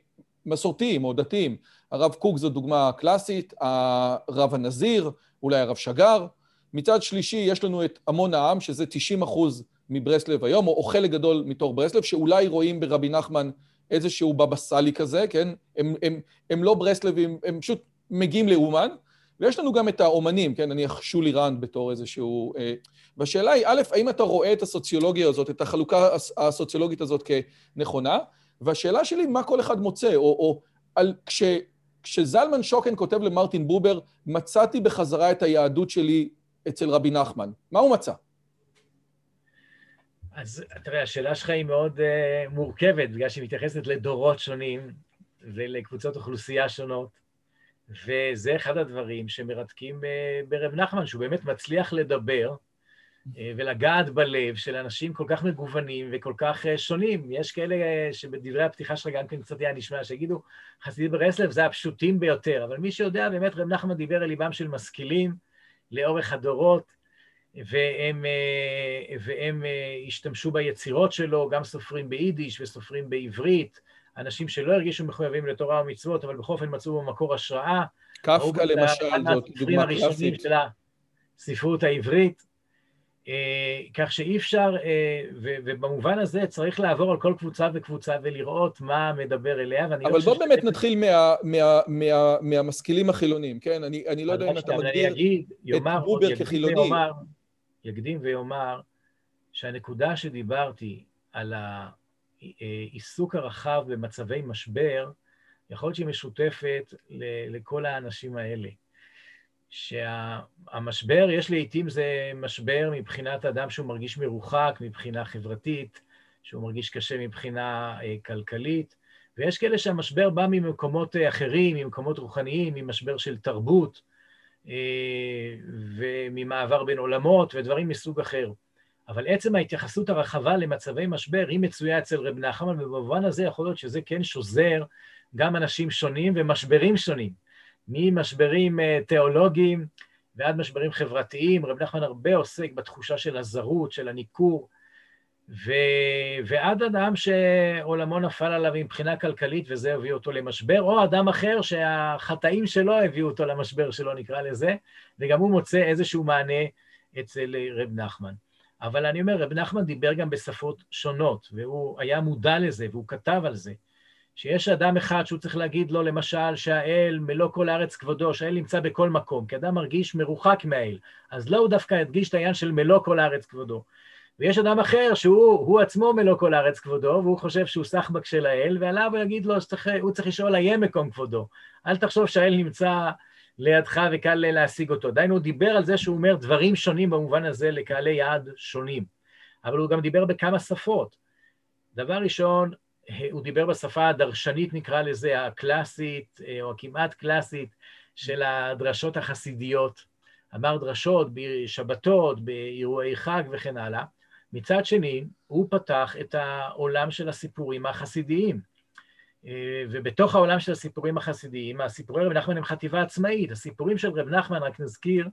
מסורתיים או דתיים. הרב קוק זו דוגמה קלאסית, הרב הנזיר, אולי הרב שגר. מצד שלישי, יש לנו את המון העם, שזה 90 אחוז מברסלב היום, או, או חלק גדול מתוך ברסלב, שאולי רואים ברבי נחמן איזשהו בבא סאלי כזה, כן? הם, הם, הם לא ברסלבים, הם פשוט מגיעים לאומן. ויש לנו גם את האומנים, כן? נניח שולי רנד בתור איזשהו... אה, והשאלה היא, א', האם אתה רואה את הסוציולוגיה הזאת, את החלוקה הסוציולוגית הזאת כנכונה? והשאלה שלי, מה כל אחד מוצא, או, או על, כש, כשזלמן שוקן כותב למרטין בובר, מצאתי בחזרה את היהדות שלי אצל רבי נחמן. מה הוא מצא? אז תראה, השאלה שלך היא מאוד uh, מורכבת, בגלל שהיא מתייחסת לדורות שונים ולקבוצות אוכלוסייה שונות, וזה אחד הדברים שמרתקים uh, ברב נחמן, שהוא באמת מצליח לדבר uh, ולגעת בלב של אנשים כל כך מגוונים וכל כך uh, שונים. יש כאלה uh, שבדברי הפתיחה שלך גם כן קצת היה נשמע, שיגידו, חסידים ברסלב זה הפשוטים ביותר, אבל מי שיודע, באמת רב נחמן דיבר אל ליבם של משכילים לאורך הדורות, והם, אה, והם אה, השתמשו ביצירות שלו, גם סופרים ביידיש וסופרים בעברית, אנשים שלא הרגישו מחויבים לתורה ומצוות, אבל בכל אופן מצאו במקור השראה. קפקא למשל, זאת דוגמה קלאסית. של הספרות העברית, כך שאי אפשר, ובמובן הזה צריך לעבור על כל קבוצה וקבוצה ולראות מה מדבר אליה, ואני אבל בוא באמת נתחיל מה, מה, מה, מהמשכילים החילונים, כן? אני, אני לא יודע אם אתה מגדיר את בובר כחילוני. יקדים ויאמר שהנקודה שדיברתי על העיסוק הרחב במצבי משבר, יכול להיות שהיא משותפת לכל האנשים האלה. שהמשבר, יש לעיתים זה משבר מבחינת אדם שהוא מרגיש מרוחק, מבחינה חברתית, שהוא מרגיש קשה מבחינה אה, כלכלית, ויש כאלה שהמשבר בא ממקומות אה, אחרים, ממקומות רוחניים, ממשבר של תרבות, אה, וממעבר בין עולמות ודברים מסוג אחר. אבל עצם ההתייחסות הרחבה למצבי משבר היא מצויה אצל רב נחמן, ובמובן הזה יכול להיות שזה כן שוזר גם אנשים שונים ומשברים שונים, ממשברים אה, תיאולוגיים ועד משברים חברתיים. רב נחמן הרבה עוסק בתחושה של הזרות, של הניכור, ו... ועד אדם שעולמו נפל עליו מבחינה כלכלית וזה הביא אותו למשבר, או אדם אחר שהחטאים שלו הביאו אותו למשבר שלו, נקרא לזה, וגם הוא מוצא איזשהו מענה אצל רב נחמן. אבל אני אומר, רב נחמן דיבר גם בשפות שונות, והוא היה מודע לזה, והוא כתב על זה. שיש אדם אחד שהוא צריך להגיד לו, למשל, שהאל מלוא כל הארץ כבודו, שהאל נמצא בכל מקום, כי אדם מרגיש מרוחק מהאל. אז לא הוא דווקא ידגיש את העניין של מלוא כל הארץ כבודו. ויש אדם אחר שהוא עצמו מלוא כל הארץ כבודו, והוא חושב שהוא סחבק של האל, ועליו הוא יגיד לו שהוא צריך לשאול, איה מקום כבודו. אל תחשוב שהאל נמצא לידך וקל להשיג אותו. דהיינו, הוא דיבר על זה שהוא אומר דברים שונים במובן הזה לקהלי יעד שונים. אבל הוא גם דיבר בכמה שפות. דבר ראשון, הוא דיבר בשפה הדרשנית, נקרא לזה, הקלאסית, או הכמעט קלאסית, של הדרשות החסידיות. אמר דרשות בשבתות, באירועי חג וכן הלאה. מצד שני, הוא פתח את העולם של הסיפורים החסידיים. אה, ובתוך העולם של הסיפורים החסידיים, הסיפורי רב נחמן הם חטיבה עצמאית. הסיפורים של רב נחמן, רק נזכיר,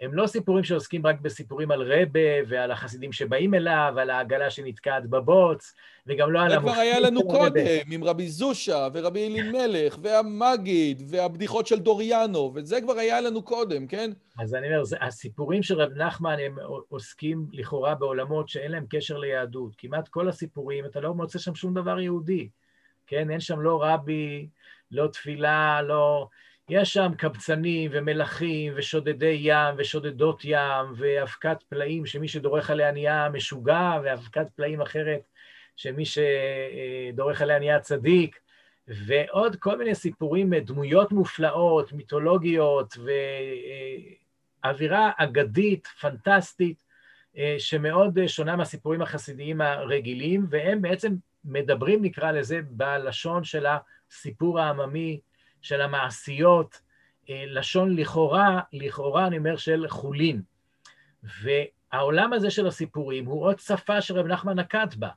הם לא סיפורים שעוסקים רק בסיפורים על רבה ועל החסידים שבאים אליו, ועל העגלה שנתקעת בבוץ, וגם לא על המופתים. זה כבר היה לנו קודם, עם רבי זושה ורבי אלימלך, והמגיד, והבדיחות של דוריאנו, וזה כבר היה לנו קודם, כן? אז אני אומר, הסיפורים של רב נחמן הם עוסקים לכאורה בעולמות שאין להם קשר ליהדות. כמעט כל הסיפורים, אתה לא מוצא שם שום דבר יהודי. כן, אין שם לא רבי, לא תפילה, לא... יש שם קבצנים ומלכים ושודדי ים ושודדות ים ואבקת פלאים שמי שדורך עליה נהיה משוגע ואבקת פלאים אחרת שמי שדורך עליה נהיה צדיק ועוד כל מיני סיפורים, דמויות מופלאות, מיתולוגיות ואווירה אגדית, פנטסטית, שמאוד שונה מהסיפורים החסידיים הרגילים, והם בעצם מדברים, נקרא לזה, בלשון של הסיפור העממי של המעשיות, אה, לשון לכאורה, לכאורה אני אומר של חולין. והעולם הזה של הסיפורים הוא עוד שפה שרב נחמן נקט בה.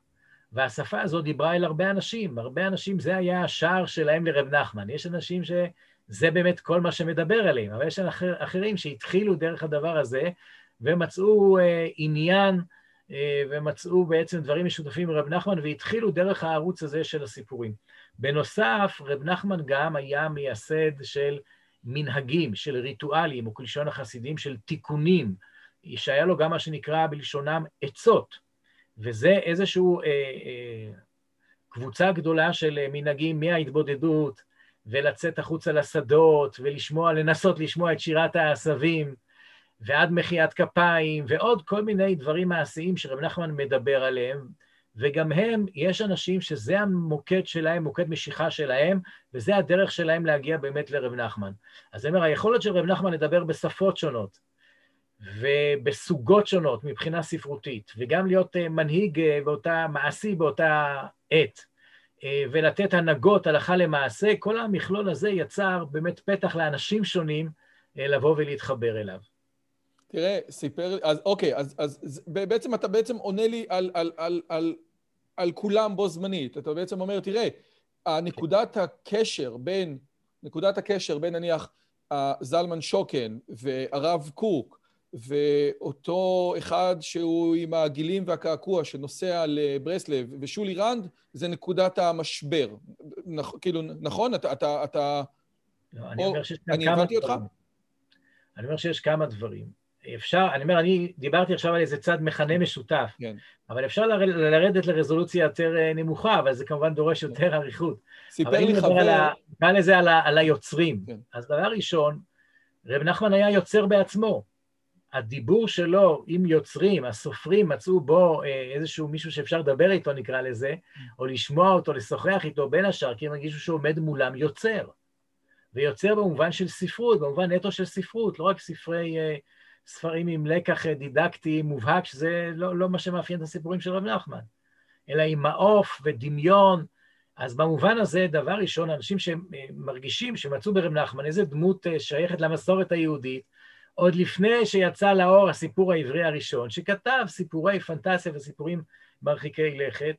והשפה הזו דיברה אל הרבה אנשים. הרבה אנשים, זה היה השער שלהם לרב נחמן. יש אנשים שזה באמת כל מה שמדבר עליהם, אבל יש אחר, אחרים שהתחילו דרך הדבר הזה ומצאו אה, עניין אה, ומצאו בעצם דברים משותפים עם רב נחמן והתחילו דרך הערוץ הזה של הסיפורים. בנוסף, רב נחמן גם היה מייסד של מנהגים, של ריטואלים, או כלשון החסידים, של תיקונים, שהיה לו גם מה שנקרא בלשונם עצות, וזה איזושהי אה, אה, קבוצה גדולה של מנהגים מההתבודדות, ולצאת החוצה לשדות, ולשמוע, לנסות לשמוע את שירת העשבים, ועד מחיית כפיים, ועוד כל מיני דברים מעשיים שרב נחמן מדבר עליהם, וגם הם, יש אנשים שזה המוקד שלהם, מוקד משיכה שלהם, וזה הדרך שלהם להגיע באמת לרב נחמן. אז אני אומר, היכולת של רב נחמן לדבר בשפות שונות, ובסוגות שונות מבחינה ספרותית, וגם להיות אה, מנהיג אה, באותה, מעשי באותה עת, אה, ולתת הנהגות הלכה למעשה, כל המכלול הזה יצר באמת פתח לאנשים שונים לבוא ולהתחבר אליו. תראה, סיפר, אז אוקיי, אז, אז בעצם אתה בעצם עונה לי על, על, על, על, על כולם בו זמנית. אתה בעצם אומר, תראה, נקודת הקשר בין, נקודת הקשר בין נניח זלמן שוקן והרב קוק ואותו אחד שהוא עם הגילים והקעקוע שנוסע לברסלב ושולי רנד, זה נקודת המשבר. נכ, כאילו, נכון? אתה... אתה, אתה לא, אני אומר שיש כאן כמה דברים. אני אומר שיש כמה דברים. אפשר, אני אומר, אני דיברתי עכשיו על איזה צד מכנה משותף, כן. אבל אפשר ל, לרדת לרזולוציה יותר אה, נמוכה, אבל זה כמובן דורש יותר אריכות. סיפר לי חבר... נקרא לזה על, על היוצרים. כן. אז דבר ראשון, רב נחמן היה יוצר בעצמו. הדיבור שלו עם יוצרים, הסופרים מצאו בו אה, איזשהו מישהו שאפשר לדבר איתו, נקרא לזה, או לשמוע אותו, לשוחח איתו, בין השאר, כי הם הרגישו שהוא עומד מולם יוצר. ויוצר במובן של ספרות, במובן נטו של ספרות, לא רק ספרי... אה, ספרים עם לקח דידקטי מובהק, שזה לא, לא מה שמאפיין את הסיפורים של רב נחמן, אלא עם מעוף ודמיון. אז במובן הזה, דבר ראשון, אנשים שמרגישים שמצאו ברב נחמן איזה דמות אה, שייכת למסורת היהודית, עוד לפני שיצא לאור הסיפור העברי הראשון, שכתב סיפורי פנטסיה וסיפורים מרחיקי לכת,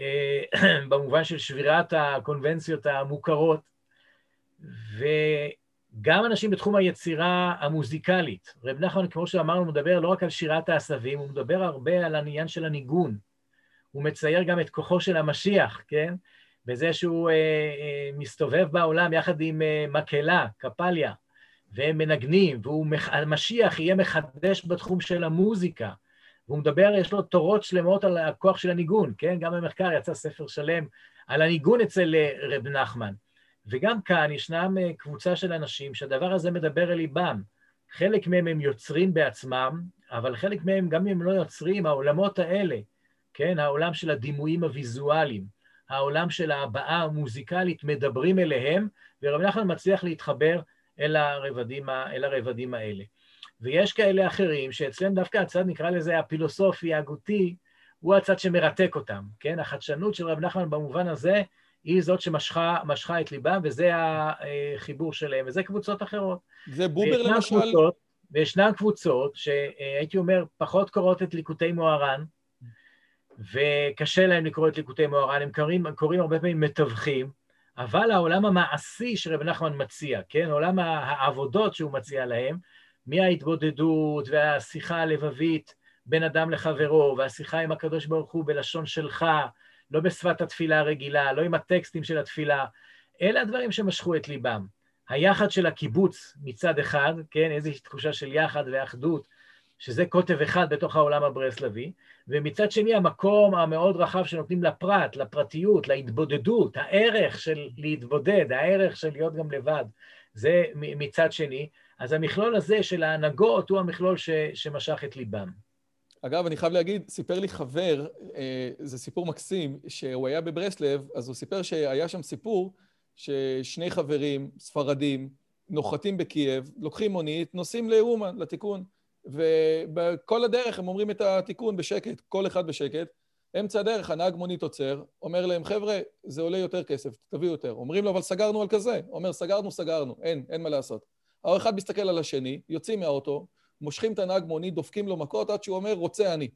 אה, [clears throat] במובן של שבירת הקונבנציות המוכרות, ו... גם אנשים בתחום היצירה המוזיקלית. רב נחמן, כמו שאמרנו, מדבר לא רק על שירת העשבים, הוא מדבר הרבה על העניין של הניגון. הוא מצייר גם את כוחו של המשיח, כן? בזה שהוא אה, אה, מסתובב בעולם יחד עם אה, מקהלה, קפליה, והם מנגנים, והמשיח יהיה מחדש בתחום של המוזיקה. והוא מדבר, יש לו תורות שלמות על הכוח של הניגון, כן? גם במחקר יצא ספר שלם על הניגון אצל אה, רב נחמן. וגם כאן ישנם אה, קבוצה של אנשים שהדבר הזה מדבר אל ליבם. חלק מהם הם יוצרים בעצמם, אבל חלק מהם, גם אם הם לא יוצרים, העולמות האלה, כן, העולם של הדימויים הוויזואליים, העולם של ההבעה המוזיקלית, מדברים אליהם, ורב נחמן מצליח להתחבר אל הרבדים, אל הרבדים האלה. ויש כאלה אחרים שאצלם דווקא הצד, נקרא לזה הפילוסופי, ההגותי, הוא הצד שמרתק אותם, כן? החדשנות של רב נחמן במובן הזה היא זאת שמשכה את ליבם, וזה החיבור שלהם, וזה קבוצות אחרות. זה בובר למשל? קבוצות, וישנן קבוצות שהייתי אומר פחות קוראות את ליקוטי מוהר"ן, וקשה להם לקרוא את ליקוטי מוהר"ן, הם קוראים, קוראים הרבה פעמים מתווכים, אבל העולם המעשי שרב נחמן מציע, כן, עולם העבודות שהוא מציע להם, מההתבודדות והשיחה הלבבית בין אדם לחברו, והשיחה עם הקדוש ברוך הוא בלשון שלך, לא בשפת התפילה הרגילה, לא עם הטקסטים של התפילה, אלה הדברים שמשכו את ליבם. היחד של הקיבוץ מצד אחד, כן, איזושהי תחושה של יחד ואחדות, שזה קוטב אחד בתוך העולם הברסלבי, ומצד שני המקום המאוד רחב שנותנים לפרט, לפרטיות, להתבודדות, הערך של להתבודד, הערך של להיות גם לבד, זה מצד שני. אז המכלול הזה של ההנהגות הוא המכלול ש, שמשך את ליבם. אגב, אני חייב להגיד, סיפר לי חבר, אה, זה סיפור מקסים, שהוא היה בברסלב, אז הוא סיפר שהיה שם סיפור ששני חברים, ספרדים, נוחתים בקייב, לוקחים מונית, נוסעים לאומן, לתיקון, ובכל הדרך הם אומרים את התיקון בשקט, כל אחד בשקט, אמצע הדרך, הנהג מונית עוצר, אומר להם, חבר'ה, זה עולה יותר כסף, תביאו יותר. אומרים לו, אבל סגרנו על כזה. אומר, סגרנו, סגרנו, אין, אין מה לעשות. האחד מסתכל על השני, יוצאים מהאוטו, מושכים את הנהג מונית, דופקים לו מכות עד שהוא אומר, רוצה אני.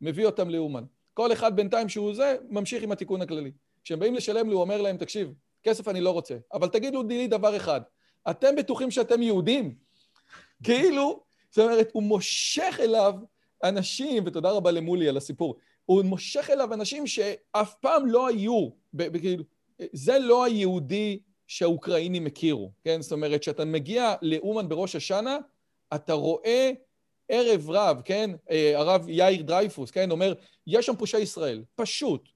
מביא אותם לאומן. כל אחד בינתיים שהוא זה, ממשיך עם התיקון הכללי. כשהם באים לשלם לי, הוא אומר להם, תקשיב, כסף אני לא רוצה, אבל תגידו לי דבר אחד, אתם בטוחים שאתם יהודים? [laughs] כאילו, זאת אומרת, הוא מושך אליו אנשים, ותודה רבה למולי על הסיפור, הוא מושך אליו אנשים שאף פעם לא היו, כאילו, זה לא היהודי שהאוקראינים הכירו, כן? זאת אומרת, כשאתה מגיע לאומן בראש השנה, אתה רואה ערב רב, כן? אה, הרב יאיר דרייפוס, כן? אומר, יש שם פושעי ישראל, פשוט.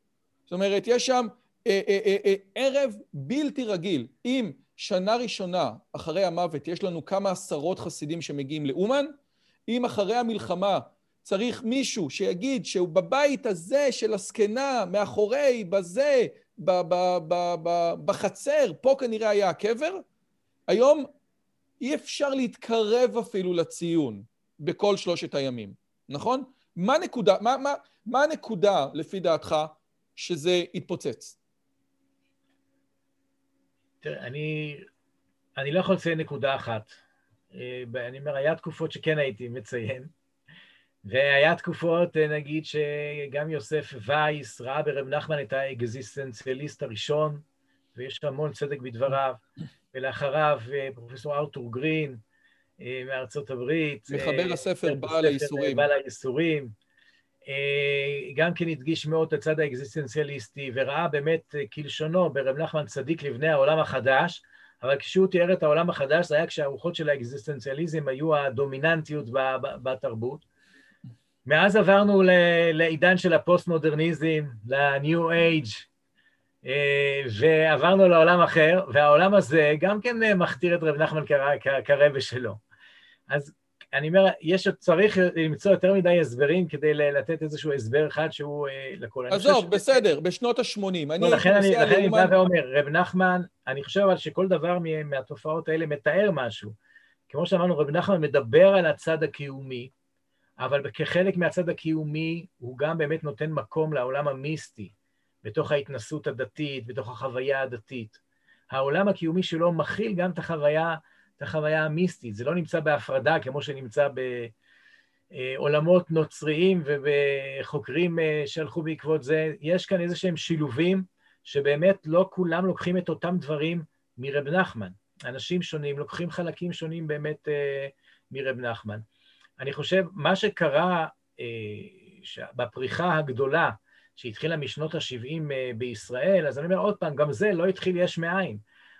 זאת אומרת, יש שם אה, אה, אה, אה, ערב בלתי רגיל. אם שנה ראשונה אחרי המוות יש לנו כמה עשרות חסידים שמגיעים לאומן, אם אחרי המלחמה צריך מישהו שיגיד שהוא בבית הזה של הזקנה, מאחורי, בזה, ב- ב- ב- בחצר, פה כנראה היה הקבר, היום אי אפשר להתקרב אפילו לציון בכל שלושת הימים, נכון? מה נקודה, מה, מה, מה הנקודה, לפי דעתך, שזה התפוצץ? תראה, אני, אני לא יכול לציין נקודה אחת. אה, אני אומר, היה תקופות שכן הייתי מציין, והיה תקופות, אה, נגיד, שגם יוסף וייס ראה ברב נחמן את האקזיסטנציאליסט הראשון, ויש המון צדק בדבריו, ולאחריו אה, פרופסור ארתור גרין מארצות הברית. מחבר הספר בעל הייסורים. בעל הייסורים. גם כן הדגיש מאוד את הצד האקזיסטנציאליסטי, וראה באמת כלשונו ברב נחמן צדיק לבני העולם החדש, אבל כשהוא תיאר את העולם החדש, זה היה כשהרוחות של האקזיסטנציאליזם היו הדומיננטיות בתרבות. מאז עברנו לעידן של הפוסט-מודרניזם, ל-new age, ועברנו לעולם אחר, והעולם הזה גם כן מכתיר את רב נחמן כרבה שלו. אז אני אומר, יש, צריך למצוא יותר מדי הסברים כדי לתת איזשהו הסבר אחד שהוא אה, לכל... עזוב, בסדר, בשנות ה-80. לא, לכן אני בא ואומר, רב נחמן, אני חושב אבל שכל דבר מהתופעות האלה מתאר משהו. כמו שאמרנו, רב נחמן מדבר על הצד הקיומי, אבל כחלק מהצד הקיומי הוא גם באמת נותן מקום לעולם המיסטי, בתוך ההתנסות הדתית, בתוך החוויה הדתית. העולם הקיומי שלו מכיל גם את החוויה את החוויה המיסטית, זה לא נמצא בהפרדה כמו שנמצא בעולמות נוצריים ובחוקרים אה, שהלכו בעקבות זה, יש כאן איזה שהם שילובים שבאמת לא כולם לוקחים את אותם דברים מרב נחמן. אנשים שונים לוקחים חלקים שונים באמת אה, מרב נחמן. אני חושב, מה שקרה אה, בפריחה הגדולה שהתחילה משנות ה-70 בישראל, אז אני אומר עוד פעם, גם זה לא התחיל יש מאין.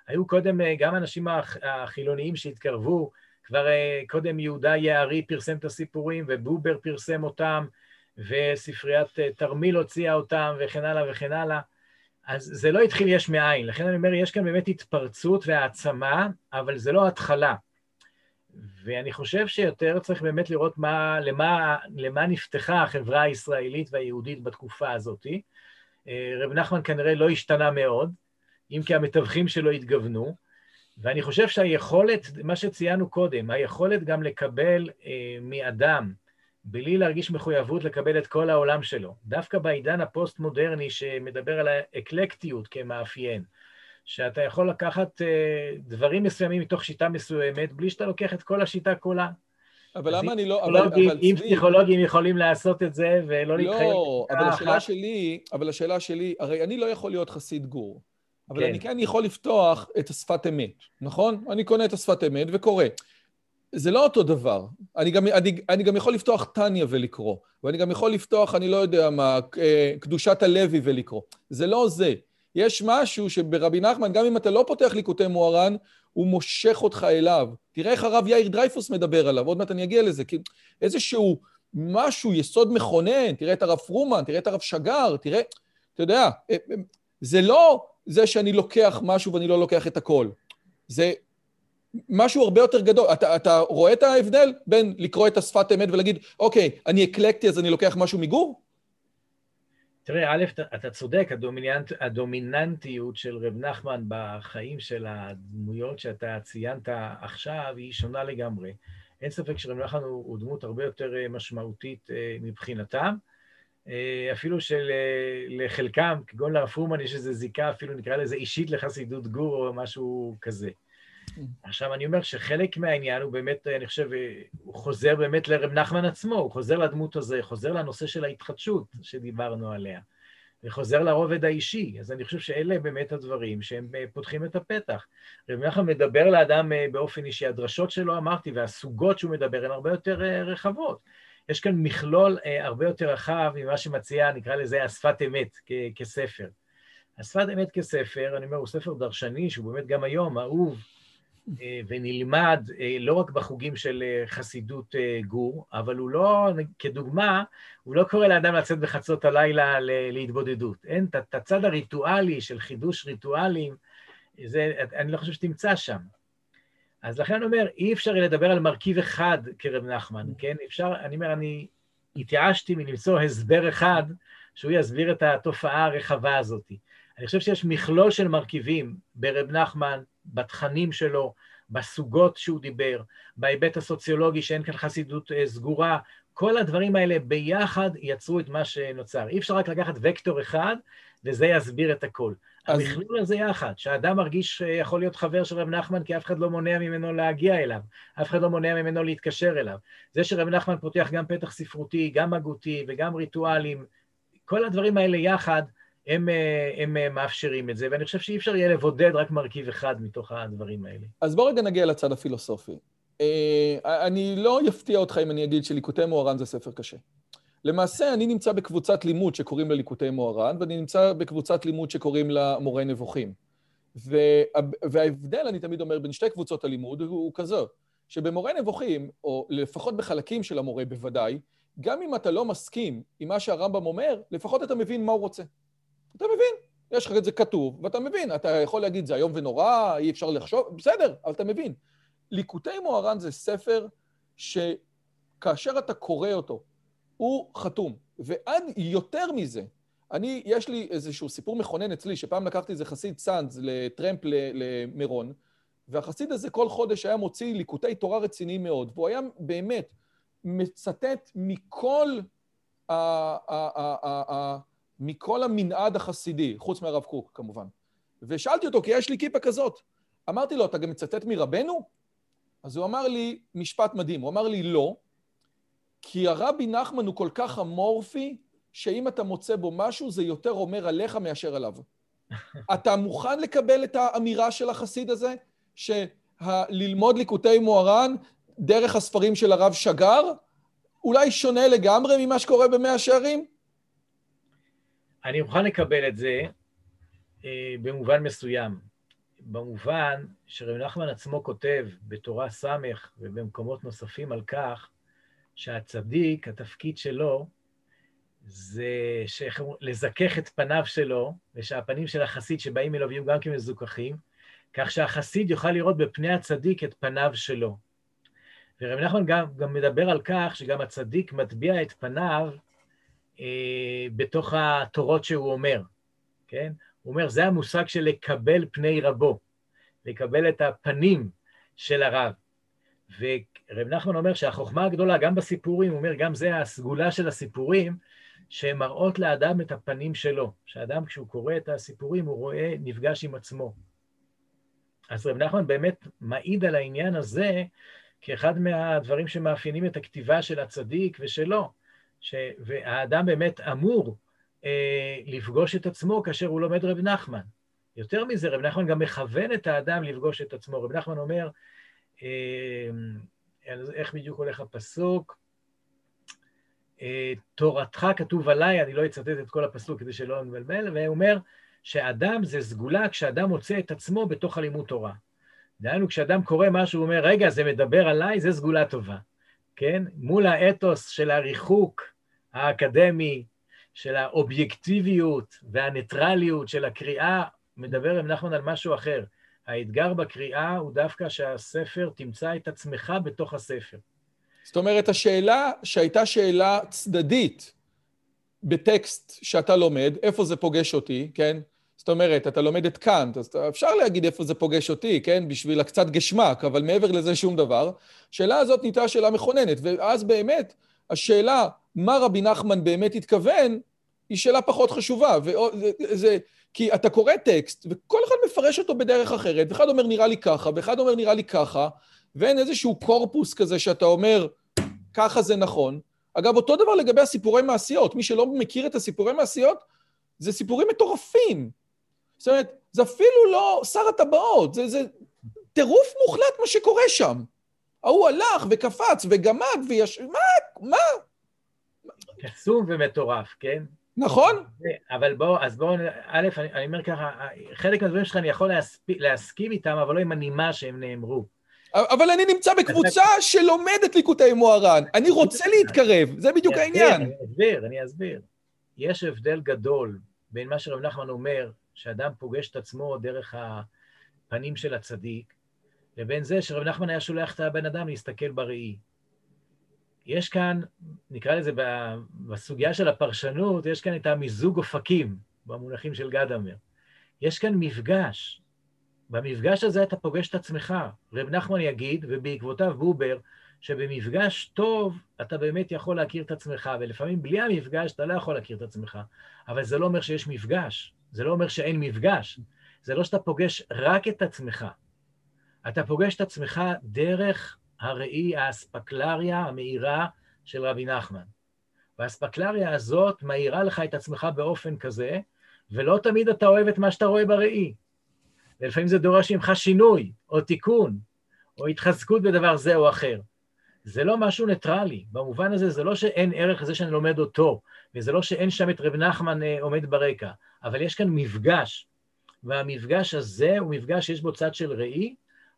היו קודם אה, גם האנשים החילוניים שהתקרבו, כבר אה, קודם יהודה יערי פרסם את הסיפורים ובובר פרסם אותם, וספריית אה, תרמיל הוציאה אותם וכן הלאה וכן הלאה. אז זה לא התחיל יש מאין, לכן אני אומר, יש כאן באמת התפרצות והעצמה, אבל זה לא התחלה. ואני חושב שיותר צריך באמת לראות מה, למה, למה נפתחה החברה הישראלית והיהודית בתקופה הזאת. רב נחמן כנראה לא השתנה מאוד, אם כי המתווכים שלו התגוונו, ואני חושב שהיכולת, מה שציינו קודם, היכולת גם לקבל אה, מאדם, בלי להרגיש מחויבות לקבל את כל העולם שלו, דווקא בעידן הפוסט-מודרני שמדבר על האקלקטיות כמאפיין, שאתה יכול לקחת אה, דברים מסוימים מתוך שיטה מסוימת, בלי שאתה לוקח את כל השיטה כולה. אבל למה אני לא... אבל, אבל אם פסיכולוגים יכולים לעשות את זה ולא להתחייב... לא, אבל השאלה שלי, אבל השאלה שלי, הרי אני לא יכול להיות חסיד גור. אבל כן. אני כן יכול לפתוח את השפת אמת, נכון? אני קונה את השפת אמת וקורא. זה לא אותו דבר. אני גם, אני, אני גם יכול לפתוח טניה ולקרוא, ואני גם יכול לפתוח, אני לא יודע מה, אה, קדושת הלוי ולקרוא. זה לא זה. יש משהו שברבי נחמן, גם אם אתה לא פותח ליקוטי מוהר"ן, הוא מושך אותך אליו. תראה איך הרב יאיר דרייפוס מדבר עליו, עוד מעט אני אגיע לזה. כי איזשהו משהו, יסוד מכונן, תראה את הרב פרומן, תראה את הרב שגר, תראה, אתה יודע, אה, אה, זה לא זה שאני לוקח משהו ואני לא לוקח את הכל. זה משהו הרבה יותר גדול. אתה, אתה רואה את ההבדל בין לקרוא את השפת אמת ולהגיד, אוקיי, אני אקלקטי אז אני לוקח משהו מגור? תראה, א', אתה, צודק, הדומיננט, הדומיננטיות של רב נחמן בחיים של הדמויות שאתה ציינת עכשיו היא שונה לגמרי. אין ספק שרב נחמן הוא, הוא דמות הרבה יותר אה, משמעותית אה, מבחינתם. אה, אפילו שלחלקם, כגון לרב פרומן, יש איזו זיקה, אפילו נקרא לזה אישית לחסידות גור או משהו כזה. עכשיו, אני אומר שחלק מהעניין הוא באמת, אני חושב, הוא חוזר באמת לרב נחמן עצמו, הוא חוזר לדמות הזה, חוזר לנושא של ההתחדשות שדיברנו עליה, וחוזר לרובד האישי. אז אני חושב שאלה באמת הדברים שהם פותחים את הפתח. רב נחמן מדבר לאדם באופן אישי, הדרשות שלו, אמרתי, והסוגות שהוא מדבר הן הרבה יותר רחבות. יש כאן מכלול אה, הרבה יותר רחב ממה שמציע, נקרא לזה, השפת אמת כספר. השפת אמת כספר, אני אומר, הוא ספר דרשני, שהוא באמת גם היום אהוב אה, ונלמד אה, לא רק בחוגים של אה, חסידות אה, גור, אבל הוא לא, כדוגמה, הוא לא קורא לאדם לצאת בחצות הלילה להתבודדות. אין, את הצד הריטואלי של חידוש ריטואלים, זה, אני לא חושב שתמצא שם. אז לכן אני אומר, אי אפשר לדבר על מרכיב אחד כרב נחמן, כן? אפשר, אני אומר, אני התייאשתי מלמצוא הסבר אחד שהוא יסביר את התופעה הרחבה הזאת. אני חושב שיש מכלול של מרכיבים ברב נחמן, בתכנים שלו, בסוגות שהוא דיבר, בהיבט הסוציולוגי שאין כאן חסידות אה, סגורה, כל הדברים האלה ביחד יצרו את מה שנוצר. אי אפשר רק לקחת וקטור אחד וזה יסביר את הכל. אז... המכלול הזה יחד, שהאדם מרגיש שיכול להיות חבר של רב נחמן כי אף אחד לא מונע ממנו להגיע אליו, אף אחד לא מונע ממנו להתקשר אליו. זה שרב נחמן פותח גם פתח ספרותי, גם הגותי וגם ריטואלים, כל הדברים האלה יחד, הם, הם מאפשרים את זה, ואני חושב שאי אפשר יהיה לבודד רק מרכיב אחד מתוך הדברים האלה. אז בוא רגע נגיע לצד הפילוסופי. אה, אני לא אפתיע אותך אם אני אגיד שליקוטי מוהר"ן זה ספר קשה. למעשה, אני נמצא בקבוצת לימוד שקוראים לה ליקוטי מוהר"ן, ואני נמצא בקבוצת לימוד שקוראים לה מורה נבוכים. וה, וההבדל, אני תמיד אומר, בין שתי קבוצות הלימוד הוא כזו, שבמורה נבוכים, או לפחות בחלקים של המורה בוודאי, גם אם אתה לא מסכים עם מה שהרמב"ם אומר, לפחות אתה מבין מה הוא רוצה. אתה מבין, יש לך את זה כתוב, ואתה מבין, אתה יכול להגיד, זה איום ונורא, אי אפשר לחשוב, בסדר, אבל אתה מבין. ליקוטי מוהר"ן זה ספר שכאשר אתה קורא אותו, הוא חתום. ועד יותר מזה, אני, יש לי איזשהו סיפור מכונן אצלי, שפעם לקחתי איזה חסיד סאנז לטרמפ למירון, והחסיד הזה כל חודש היה מוציא ליקוטי תורה רציניים מאוד, והוא היה באמת מצטט מכל, ה, ה, ה, ה, ה, מכל המנעד החסידי, חוץ מהרב קוק כמובן. ושאלתי אותו, כי יש לי כיפה כזאת. אמרתי לו, אתה גם מצטט מרבנו? אז הוא אמר לי משפט מדהים, הוא אמר לי, לא, כי הרבי נחמן הוא כל כך אמורפי, שאם אתה מוצא בו משהו, זה יותר אומר עליך מאשר עליו. [laughs] אתה מוכן לקבל את האמירה של החסיד הזה, שללמוד ליקוטי מוהר"ן דרך הספרים של הרב שגר, אולי שונה לגמרי ממה שקורה במאה שערים? אני מוכן לקבל את זה אה, במובן מסוים. במובן שרב נחמן עצמו כותב בתורה ס' ובמקומות נוספים על כך שהצדיק, התפקיד שלו זה לזכך את פניו שלו, ושהפנים של החסיד שבאים אליו יהיו גם כמזוכחים, כך שהחסיד יוכל לראות בפני הצדיק את פניו שלו. ורב נחמן גם, גם מדבר על כך שגם הצדיק מטביע את פניו בתוך התורות שהוא אומר, כן? הוא אומר, זה המושג של לקבל פני רבו, לקבל את הפנים של הרב. ורב נחמן אומר שהחוכמה הגדולה, גם בסיפורים, הוא אומר, גם זה הסגולה של הסיפורים, שהן מראות לאדם את הפנים שלו. שאדם, כשהוא קורא את הסיפורים, הוא רואה, נפגש עם עצמו. אז רב נחמן באמת מעיד על העניין הזה כאחד מהדברים שמאפיינים את הכתיבה של הצדיק ושלו. ש... והאדם באמת אמור אה, לפגוש את עצמו כאשר הוא לומד רב נחמן. יותר מזה, רב נחמן גם מכוון את האדם לפגוש את עצמו. רב נחמן אומר, אה, איך בדיוק הולך הפסוק? אה, תורתך כתוב עליי, אני לא אצטט את כל הפסוק כדי שלא נבלבל, והוא אומר שאדם זה סגולה כשאדם מוצא את עצמו בתוך הלימוד תורה. דהיינו, כשאדם קורא משהו, הוא אומר, רגע, זה מדבר עליי, זה סגולה טובה, כן? מול האתוס של הריחוק האקדמי, של האובייקטיביות והניטרליות של הקריאה, מדבר עם נחמן על משהו אחר. האתגר בקריאה הוא דווקא שהספר תמצא את עצמך בתוך הספר. זאת אומרת, השאלה שהייתה שאלה צדדית בטקסט שאתה לומד, איפה זה פוגש אותי, כן? זאת אומרת, אתה לומד את קאנט, אז אפשר להגיד איפה זה פוגש אותי, כן? בשביל הקצת גשמק, אבל מעבר לזה שום דבר. השאלה הזאת נהייתה שאלה מכוננת, ואז באמת השאלה מה רבי נחמן באמת התכוון, היא שאלה פחות חשובה. וזה, זה, כי אתה קורא טקסט, וכל אחד מפרש אותו בדרך אחרת, ואחד אומר נראה לי ככה, ואחד אומר נראה לי ככה, ואין איזשהו קורפוס כזה שאתה אומר, ככה זה נכון. אגב, אותו דבר לגבי הסיפורי מעשיות. מי שלא מכיר את הסיפורי מעשיות, זה סיפורים מטורפים. זאת אומרת, זה אפילו לא שר הטבעות, זה, זה טירוף מוחלט מה שקורה שם. ההוא הלך וקפץ וגמד ויש... מה? מה? קסום ומטורף, כן? נכון. אבל בואו, אז בואו, א', אני, אני אומר ככה, חלק מהדברים שלך אני יכול להספיק, להסכים איתם, אבל לא עם הנימה שהם נאמרו. אבל אני נמצא בקבוצה שלומדת ליקוטי מוהר"ן. אני רוצה להתקרב, זה בדיוק העניין. אני אסביר, אני אסביר. יש הבדל גדול בין מה שרב נחמן אומר, שאדם פוגש את עצמו דרך הפנים של הצדיק, לבין זה שרב נחמן היה שולח את הבן אדם להסתכל בראי. יש כאן, נקרא לזה בסוגיה של הפרשנות, יש כאן את המיזוג אופקים, במונחים של גדמר. יש כאן מפגש. במפגש הזה אתה פוגש את עצמך. רב נחמן יגיד, ובעקבותיו בובר, שבמפגש טוב אתה באמת יכול להכיר את עצמך, ולפעמים בלי המפגש אתה לא יכול להכיר את עצמך. אבל זה לא אומר שיש מפגש, זה לא אומר שאין מפגש. זה לא שאתה פוגש רק את עצמך, אתה פוגש את עצמך דרך הראי, האספקלריה המאירה של רבי נחמן. והאספקלריה הזאת מאירה לך את עצמך באופן כזה, ולא תמיד אתה אוהב את מה שאתה רואה בראי. ולפעמים זה דורש ממך שינוי, או תיקון, או התחזקות בדבר זה או אחר. זה לא משהו ניטרלי. במובן הזה זה לא שאין ערך לזה שאני לומד אותו, וזה לא שאין שם את רב נחמן אה, עומד ברקע, אבל יש כאן מפגש, והמפגש הזה הוא מפגש שיש בו צד של ראי,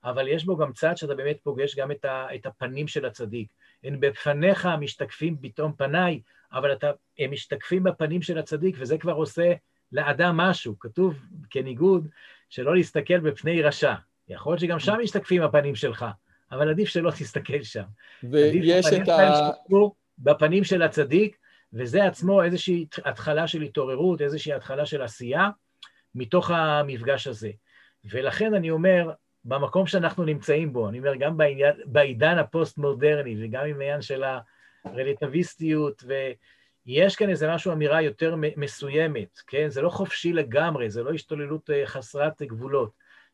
אבל יש בו גם צד שאתה באמת פוגש גם את, ה, את הפנים של הצדיק. הן בפניך משתקפים פתאום פניי, אבל אתה, הם משתקפים בפנים של הצדיק, וזה כבר עושה לאדם משהו. כתוב כניגוד שלא להסתכל בפני רשע. יכול להיות שגם שם משתקפים הפנים שלך, אבל עדיף שלא תסתכל שם. ויש את ה... בפנים של הצדיק, וזה עצמו איזושהי התחלה של התעוררות, איזושהי התחלה של עשייה, מתוך המפגש הזה. ולכן אני אומר, במקום שאנחנו נמצאים בו, אני אומר, גם בעניין, בעידן הפוסט-מודרני וגם עם העניין של הרלטיביסטיות, ויש כאן איזה משהו, אמירה יותר מסוימת, כן? זה לא חופשי לגמרי, זה לא השתוללות אה, חסרת גבולות.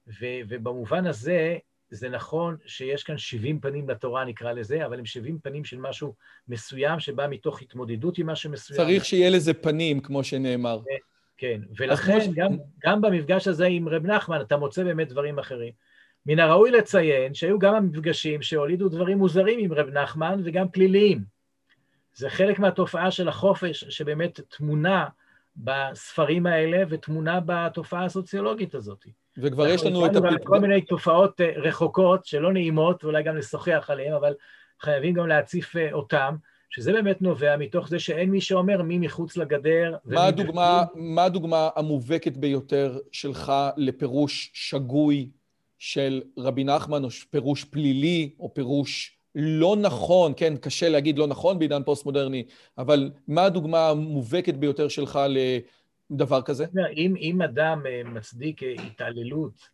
ו, ובמובן הזה, זה נכון שיש כאן 70 פנים לתורה, נקרא לזה, אבל הם 70 פנים של משהו מסוים שבא מתוך התמודדות עם משהו מסוים. צריך שיהיה לזה פנים, כמו שנאמר. כן, ולכן גם, גם במפגש הזה עם רב נחמן אתה מוצא באמת דברים אחרים. מן הראוי לציין שהיו גם המפגשים שהולידו דברים מוזרים עם רב נחמן וגם פליליים. זה חלק מהתופעה של החופש שבאמת תמונה בספרים האלה ותמונה בתופעה הסוציולוגית הזאת. וכבר יש לנו את... הפ... כל מיני תופעות אה, רחוקות שלא נעימות, ואולי גם לשוחח עליהן, אבל חייבים גם להציף אה, אותן, שזה באמת נובע מתוך זה שאין מי שאומר מי מחוץ לגדר. מה הדוגמה, מה הדוגמה המובהקת ביותר שלך לפירוש שגוי של רבי נחמן, או פירוש פלילי, או פירוש לא נכון, כן, קשה להגיד לא נכון בעידן פוסט-מודרני, אבל מה הדוגמה המובהקת ביותר שלך לדבר כזה? אם, אם אדם אה, מצדיק אה, התעללות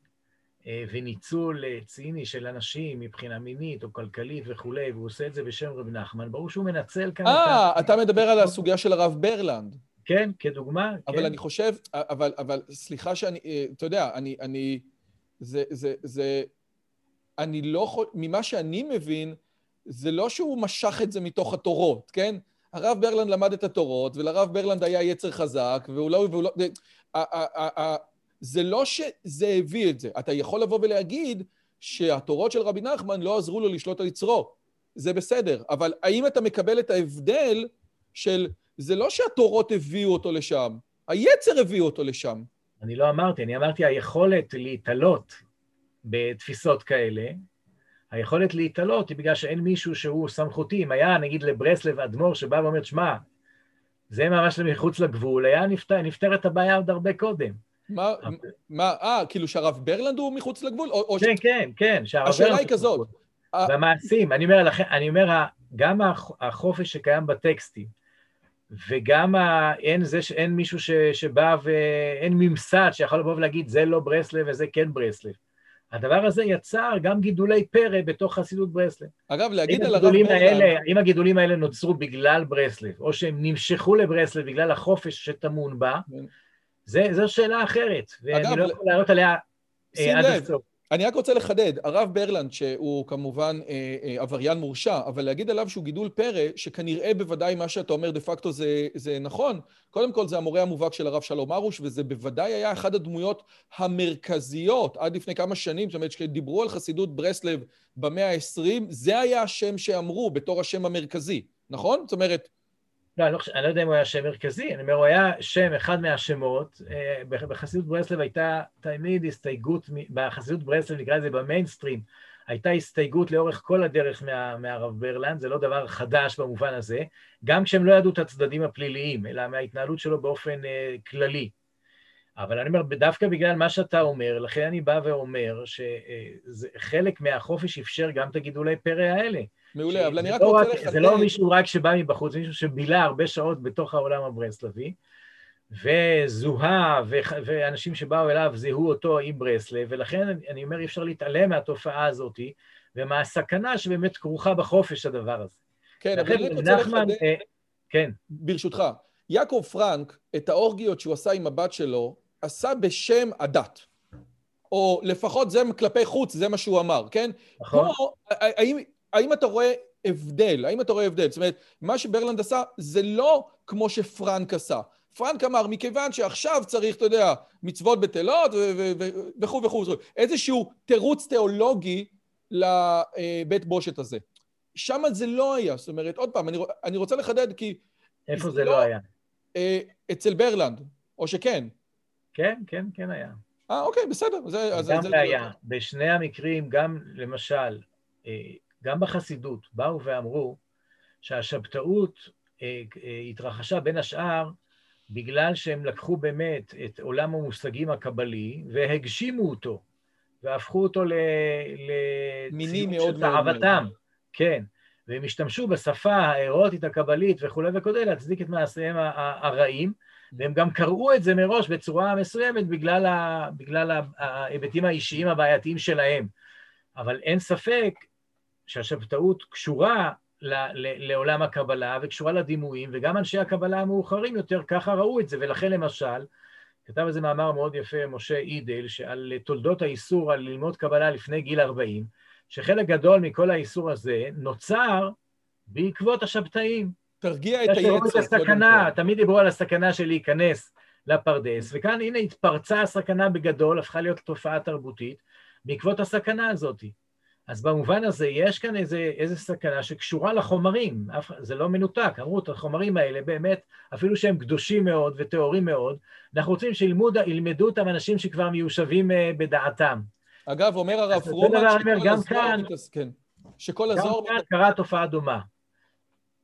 אה, וניצול ציני של אנשים מבחינה מינית או כלכלית וכולי, והוא עושה את זה בשם רבי נחמן, ברור שהוא מנצל כאן... אה, אתה מדבר על הסוגיה של הרב ברלנד. כן, כדוגמה. אבל כן. אני חושב, אבל, אבל סליחה שאני, אתה יודע, אני, אני, זה, זה, זה, אני לא יכול, ממה שאני מבין, זה לא שהוא משך את זה מתוך התורות, כן? הרב ברלנד למד את התורות, ולרב ברלנד היה יצר חזק, והוא לא... והוא לא זה, לא שזה הביא את זה. אתה יכול לבוא ולהגיד שהתורות של רבי נחמן לא עזרו לו לשלוט על יצרו. זה בסדר. אבל האם אתה מקבל את ההבדל של... זה לא שהתורות הביאו אותו לשם, היצר הביא אותו לשם. אני לא אמרתי, אני אמרתי היכולת להתעלות בתפיסות כאלה, היכולת להתעלות היא בגלל שאין מישהו שהוא סמכותי. אם היה, נגיד, לברסלב אדמו"ר שבא ואומר, שמע, זה ממש מחוץ לגבול, היה נפתר, נפתרת הבעיה עוד הרבה קודם. מה, מה, אה, כאילו שהרב ברלנד הוא מחוץ לגבול? או, כן, ש... כן, כן, שהרב ברלנד... השאלה היא כזאת. במעשים, אני אומר לכם, אני אומר, גם החופש שקיים בטקסטים, וגם ה... אין, זה, אין מישהו ש... שבא ואין ממסד שיכול לבוא ולהגיד, זה לא ברסלב וזה כן ברסלב. הדבר הזה יצר גם גידולי פרא בתוך חסידות ברסלב. אגב, להגיד על הרב ברלנד... האם הגידולים האלה נוצרו בגלל ברסלב, או שהם נמשכו לברסלב בגלל החופש שטמון בה, כן. זו שאלה אחרת, ואני אגב, לא יכול לענות עליה אה, עד הסוף. אני רק רוצה לחדד, הרב ברלנד, שהוא כמובן אה, אה, עבריין מורשע, אבל להגיד עליו שהוא גידול פרא, שכנראה בוודאי מה שאתה אומר דה פקטו זה, זה נכון, קודם כל זה המורה המובהק של הרב שלום ארוש, וזה בוודאי היה אחת הדמויות המרכזיות עד לפני כמה שנים, זאת אומרת, כשדיברו על חסידות ברסלב במאה ה-20, זה היה השם שאמרו בתור השם המרכזי, נכון? זאת אומרת, לא, אני לא, אני לא יודע אם הוא היה שם מרכזי, אני אומר, הוא היה שם, אחד מהשמות. אה, בחסידות ברסלב הייתה תמיד הסתייגות, בחסידות ברסלב, נקרא לזה במיינסטרים, הייתה הסתייגות לאורך כל הדרך מה, מהרב ברלנד, זה לא דבר חדש במובן הזה, גם כשהם לא ידעו את הצדדים הפליליים, אלא מההתנהלות שלו באופן uh, כללי. אבל אני אומר, דווקא בגלל מה שאתה אומר, לכן אני בא ואומר שחלק מהחופש אפשר גם את הגידולי פרא האלה. מעולה, אבל אני רק לא רוצה לחדד... זה לא מישהו רק שבא מבחוץ, זה מישהו שבילה הרבה שעות בתוך העולם הברסלבי, וזוהה, ואנשים שבאו אליו זיהו אותו עם ברסלב, ולכן אני אומר, אי אפשר להתעלם מהתופעה הזאת, ומהסכנה שבאמת כרוכה בחופש הדבר הזה. כן, אבל אני רוצה לחדד... אה, כן. ברשותך, יעקב פרנק, את האורגיות שהוא עשה עם הבת שלו, עשה בשם הדת. או לפחות זה כלפי חוץ, זה מה שהוא אמר, כן? נכון. פה, האם, האם אתה רואה הבדל? האם אתה רואה הבדל? זאת אומרת, מה שברלנד עשה זה לא כמו שפרנק עשה. פרנק אמר, מכיוון שעכשיו צריך, אתה יודע, מצוות בטלות וכו' וכו', איזשהו תירוץ תיאולוגי לבית בושת הזה. שם זה לא היה, זאת אומרת, עוד פעם, אני, אני רוצה לחדד כי... איפה זה לא, לא היה? אה, אצל ברלנד, או שכן. כן, כן, כן היה. אה, אוקיי, בסדר. זה, גם זה, היה. בשני המקרים, גם למשל, אה, גם בחסידות, באו ואמרו שהשבתאות אה, אה, התרחשה בין השאר בגלל שהם לקחו באמת את עולם המושגים הקבלי והגשימו אותו, והפכו אותו לציון של תאוותם. כן, והם השתמשו בשפה האירוטית הקבלית וכולי וכולי להצדיק את מעשיהם הרעים, והם גם קראו את זה מראש בצורה מסוימת בגלל, ה, בגלל ההיבטים האישיים הבעייתיים שלהם. אבל אין ספק שהשבתאות קשורה ל, ל, לעולם הקבלה וקשורה לדימויים, וגם אנשי הקבלה המאוחרים יותר ככה ראו את זה, ולכן למשל, כתב איזה מאמר מאוד יפה משה אידל, שעל תולדות האיסור על ללמוד קבלה לפני גיל 40, שחלק גדול מכל האיסור הזה נוצר בעקבות השבתאים. תרגיע את היצר. הסכנה, תמיד דיברו על הסכנה של להיכנס לפרדס, וכאן הנה התפרצה הסכנה בגדול, הפכה להיות תופעה תרבותית, בעקבות הסכנה הזאת. אז במובן הזה יש כאן איזה, איזה סכנה שקשורה לחומרים, זה לא מנותק, אמרו את החומרים האלה באמת, אפילו שהם קדושים מאוד וטהורים מאוד, אנחנו רוצים שילמדו אותם אנשים שכבר מיושבים אה, בדעתם. אגב, אומר הרב פרומן שכל הזוהר מתעסק, שכל הזוהר... גם כאן קרה תופעה דומה.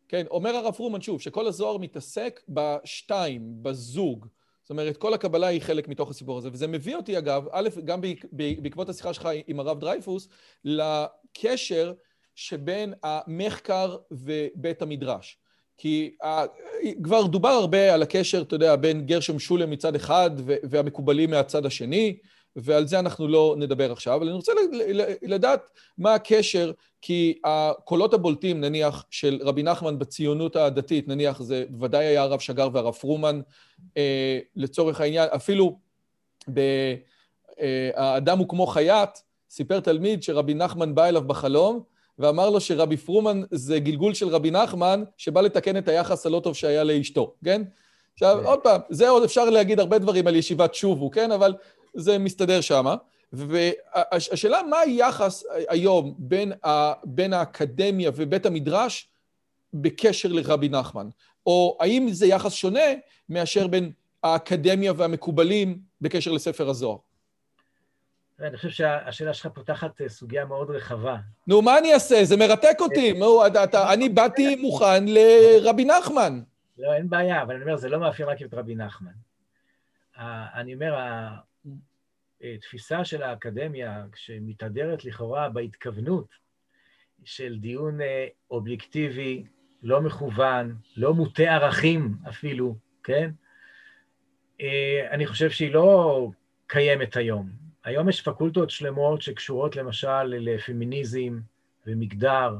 כן, אומר הרב פרומן שוב, שכל הזוהר מתעסק בשתיים, בזוג. זאת אומרת, כל הקבלה היא חלק מתוך הסיפור הזה. וזה מביא אותי, אגב, א', גם בעקבות השיחה שלך עם הרב דרייפוס, לקשר שבין המחקר ובית המדרש. כי כבר דובר הרבה על הקשר, אתה יודע, בין גרשם שולם מצד אחד והמקובלים מהצד השני, ועל זה אנחנו לא נדבר עכשיו, אבל אני רוצה לדעת מה הקשר, כי הקולות הבולטים, נניח, של רבי נחמן בציונות הדתית, נניח, זה בוודאי היה הרב שגר והרב פרומן, אה, לצורך העניין, אפילו ב"האדם הוא כמו חייט", סיפר תלמיד שרבי נחמן בא אליו בחלום, ואמר לו שרבי פרומן זה גלגול של רבי נחמן, שבא לתקן את היחס הלא טוב שהיה לאשתו, כן? עכשיו, כן. עוד פעם, זה עוד אפשר להגיד הרבה דברים על ישיבת שובו, כן? אבל זה מסתדר שמה. והשאלה, מה היחס היום בין, ה, בין האקדמיה ובית המדרש בקשר לרבי נחמן? או האם זה יחס שונה מאשר בין האקדמיה והמקובלים בקשר לספר הזוהר? אני חושב שהשאלה שלך פותחת אה, סוגיה מאוד רחבה. נו, מה אני אעשה? זה מרתק אותי. אה, אני באתי מוכן לרבי נחמן. לא, אין בעיה, אבל אני אומר, זה לא מאפיין רק את רבי נחמן. אני אומר, התפיסה של האקדמיה, שמתהדרת לכאורה בהתכוונות של דיון אה, אובייקטיבי, לא מכוון, לא מוטה ערכים אפילו, כן? אה, אני חושב שהיא לא קיימת היום. היום יש פקולטות שלמות שקשורות למשל לפמיניזם ומגדר,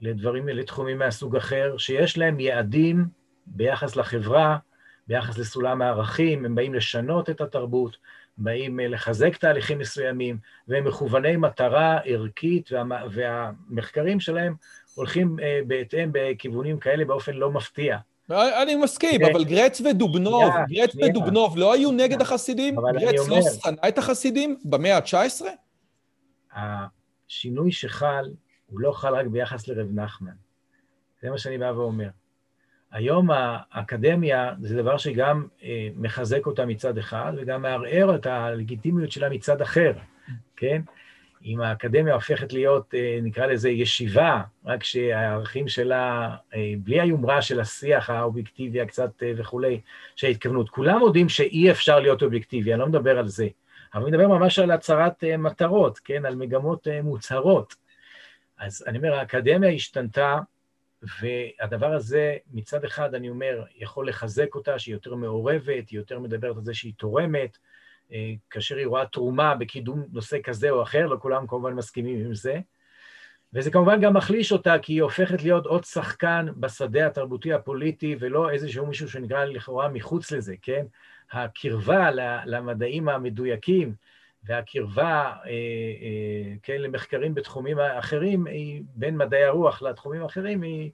לדברים, לתחומים מהסוג אחר, שיש להם יעדים ביחס לחברה, ביחס לסולם הערכים, הם באים לשנות את התרבות, באים אה, לחזק תהליכים מסוימים, והם מכווני מטרה ערכית, וה, והמחקרים שלהם הולכים אה, בהתאם בכיוונים כאלה באופן לא מפתיע. אני מסכים, אבל גרץ ודובנוב, גרץ ודובנוב לא היו נגד החסידים? גרץ לא שנא את החסידים במאה ה-19? השינוי שחל, הוא לא חל רק ביחס לרב נחמן. זה מה שאני בא ואומר. היום האקדמיה זה דבר שגם אה, מחזק אותה מצד אחד, וגם מערער את הלגיטימיות שלה מצד אחר, כן? אם האקדמיה הופכת להיות, אה, נקרא לזה, ישיבה, רק שהערכים שלה, אה, בלי היומרה של השיח האובייקטיבי הקצת וכולי, של ההתכוונות. כולם יודעים שאי אפשר להיות אובייקטיבי, אני לא מדבר על זה, אבל אני מדבר ממש על הצהרת מטרות, כן? על מגמות מוצהרות. אז אני אומר, האקדמיה השתנתה, והדבר הזה, מצד אחד, אני אומר, יכול לחזק אותה, שהיא יותר מעורבת, היא יותר מדברת על זה שהיא תורמת, אה, כאשר היא רואה תרומה בקידום נושא כזה או אחר, לא כולם כמובן מסכימים עם זה. וזה כמובן גם מחליש אותה, כי היא הופכת להיות עוד שחקן בשדה התרבותי הפוליטי, ולא איזשהו מישהו שנקרא לכאורה מחוץ לזה, כן? הקרבה למדעים המדויקים, והקרבה אה, אה, כן, למחקרים בתחומים אחרים, היא, בין מדעי הרוח לתחומים האחרים, היא,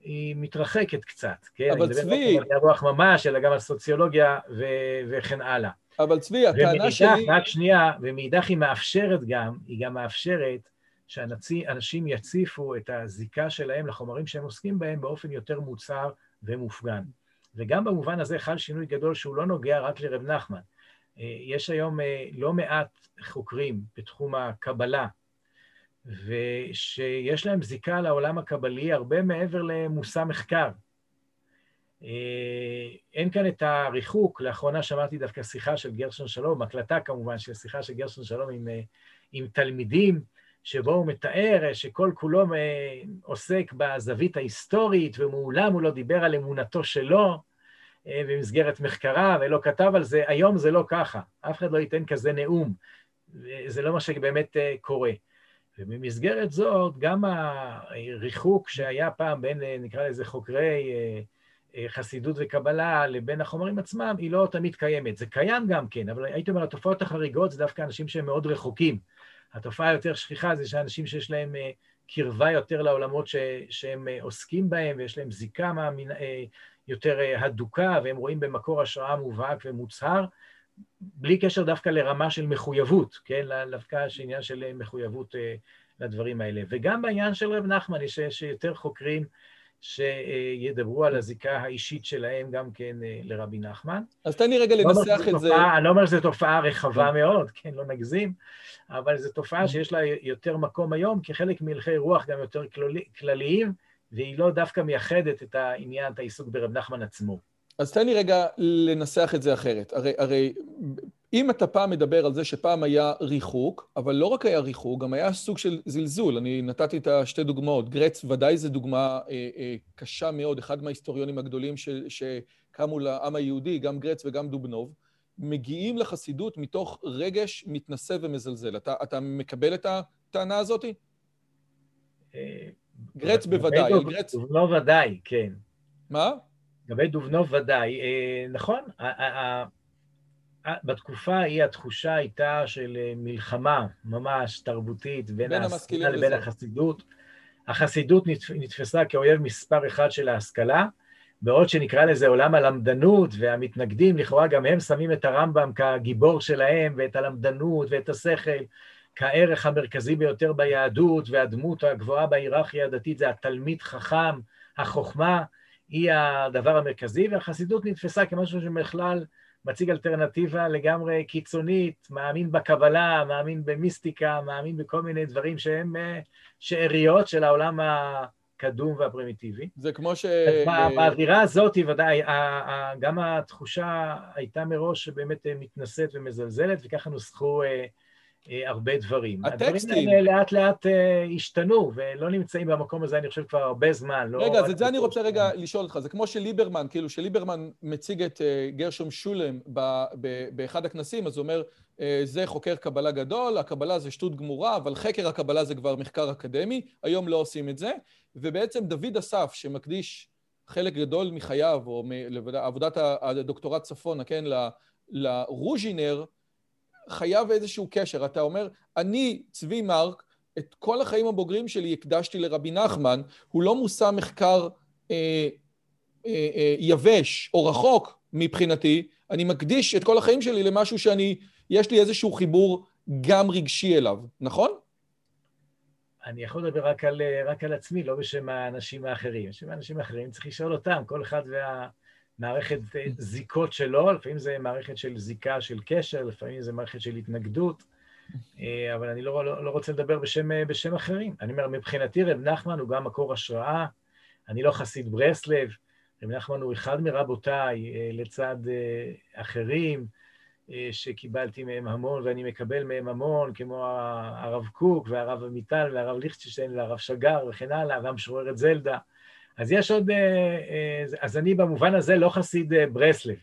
היא מתרחקת קצת, כן? אבל צבי... אני מדבר לא על מדעי הרוח ממש, אלא גם על סוציולוגיה ו, וכן הלאה. אבל צבי, הטענה שלי... רק שנייה, ומאידך היא מאפשרת גם, היא גם מאפשרת שאנשים יציפו את הזיקה שלהם לחומרים שהם עוסקים בהם באופן יותר מוצהר ומופגן. וגם במובן הזה חל שינוי גדול שהוא לא נוגע רק לרב נחמן. אה, יש היום אה, לא מעט חוקרים בתחום הקבלה, ושיש להם זיקה לעולם הקבלי הרבה מעבר למושא מחקר. אה, אין כאן את הריחוק, לאחרונה שמעתי דווקא שיחה של גרשון שלום, הקלטה כמובן של שיחה של גרשון שלום עם, עם תלמידים, שבו הוא מתאר שכל כולו עוסק בזווית ההיסטורית, ומעולם הוא לא דיבר על אמונתו שלו, במסגרת מחקרה ולא כתב על זה, היום זה לא ככה, אף אחד לא ייתן כזה נאום, זה לא מה שבאמת אה, קורה. ובמסגרת זאת, גם הריחוק שהיה פעם בין, אה, נקרא לזה, חוקרי חסידות וקבלה לבין החומרים עצמם, היא לא תמיד קיימת. זה קיים גם כן, אבל הייתי אומר, התופעות החריגות זה דווקא אנשים שהם מאוד רחוקים. התופעה היותר שכיחה זה שאנשים שיש להם קרבה יותר לעולמות ש, שהם עוסקים בהם ויש להם זיקה מהמנ... יותר אה, הדוקה, והם רואים במקור השראה מובהק ומוצהר, בלי קשר דווקא לרמה של מחויבות, כן? דווקא יש עניין של אה, מחויבות אה, לדברים האלה. וגם בעניין של רב נחמן יש, יש יותר חוקרים שידברו על הזיקה האישית שלהם גם כן לרבי נחמן. אז תן לי רגע לא לנסח את זה. אני לא אומר שזו תופעה רחבה מאוד, כן, לא נגזים, אבל זו תופעה שיש לה יותר מקום היום, כחלק מהלכי רוח גם יותר כלליים, והיא לא דווקא מייחדת את העניין, את העיסוק ברב נחמן עצמו. אז תן לי רגע לנסח את זה אחרת. הרי, הרי אם אתה פעם מדבר על זה שפעם היה ריחוק, אבל לא רק היה ריחוק, גם היה סוג של זלזול. אני נתתי את השתי דוגמאות. גרץ ודאי זו דוגמה אה, אה, קשה מאוד, אחד מההיסטוריונים הגדולים ש, שקמו לעם היהודי, גם גרץ וגם דובנוב, מגיעים לחסידות מתוך רגש מתנשא ומזלזל. אתה, אתה מקבל את הטענה הזאת? אה, גרץ בוודאי. גרץ... דובנוב ודאי, כן. מה? לגבי דובנוב ודאי. אה, נכון, בתקופה ההיא התחושה הייתה של אה, מלחמה ממש תרבותית בין ההשכלה לבין החסידות. החסידות נתפסה כאויב מספר אחד של ההשכלה, בעוד שנקרא לזה עולם הלמדנות, והמתנגדים לכאורה גם הם שמים את הרמב"ם כגיבור שלהם, ואת הלמדנות ואת השכל. כערך המרכזי ביותר ביהדות, והדמות הגבוהה בהיררכיה הדתית זה התלמיד חכם, החוכמה היא הדבר המרכזי, והחסידות נתפסה כמשהו שבכלל מציג אלטרנטיבה לגמרי קיצונית, מאמין בקבלה, מאמין במיסטיקה, מאמין בכל מיני דברים שהם אה, שאריות של העולם הקדום והפרימיטיבי. זה כמו ש... באווירה הזאת, ודאי, גם התחושה הייתה מראש שבאמת מתנשאת ומזלזלת, וככה נוסחו אה, אה, הרבה דברים. הטקסטים... הדברים האלה לאט לאט אה, השתנו, ולא נמצאים במקום הזה, אני חושב, כבר הרבה זמן. לא רגע, אז את זה אני רוצה רגע לשאול אותך. זה כמו שליברמן, כאילו, שליברמן מציג את אה, גרשום שולם באחד הכנסים, אז הוא אומר, אה, זה חוקר קבלה גדול, הקבלה זה שטות גמורה, אבל חקר הקבלה זה כבר מחקר אקדמי, היום לא עושים את זה. ובעצם דוד אסף, שמקדיש חלק גדול מחייו, או לעבודת הדוקטורט צפונה, כן, לרוז'ינר, חייב איזשהו קשר. אתה אומר, אני, צבי מרק, את כל החיים הבוגרים שלי הקדשתי לרבי נחמן, הוא לא מושא מחקר אה, אה, אה, יבש או רחוק מבחינתי, אני מקדיש את כל החיים שלי למשהו שאני, יש לי איזשהו חיבור גם רגשי אליו, נכון? אני יכול לדבר רק על, רק על עצמי, לא בשם האנשים האחרים. בשם האנשים האחרים צריך לשאול אותם, כל אחד והמערכת זיקות שלו, לפעמים זה מערכת של זיקה, של קשר, לפעמים זה מערכת של התנגדות, אבל אני לא, לא, לא רוצה לדבר בשם, בשם אחרים. אני אומר, מבחינתי רב נחמן הוא גם מקור השראה, אני לא חסיד ברסלב, רב נחמן הוא אחד מרבותיי לצד אחרים, שקיבלתי מהם המון ואני מקבל מהם המון, כמו הרב קוק והרב עמיטל והרב ליכטנשטיין והרב שגר וכן הלאה, והמשוררת זלדה. אז יש עוד... אז אני במובן הזה לא חסיד ברסלב,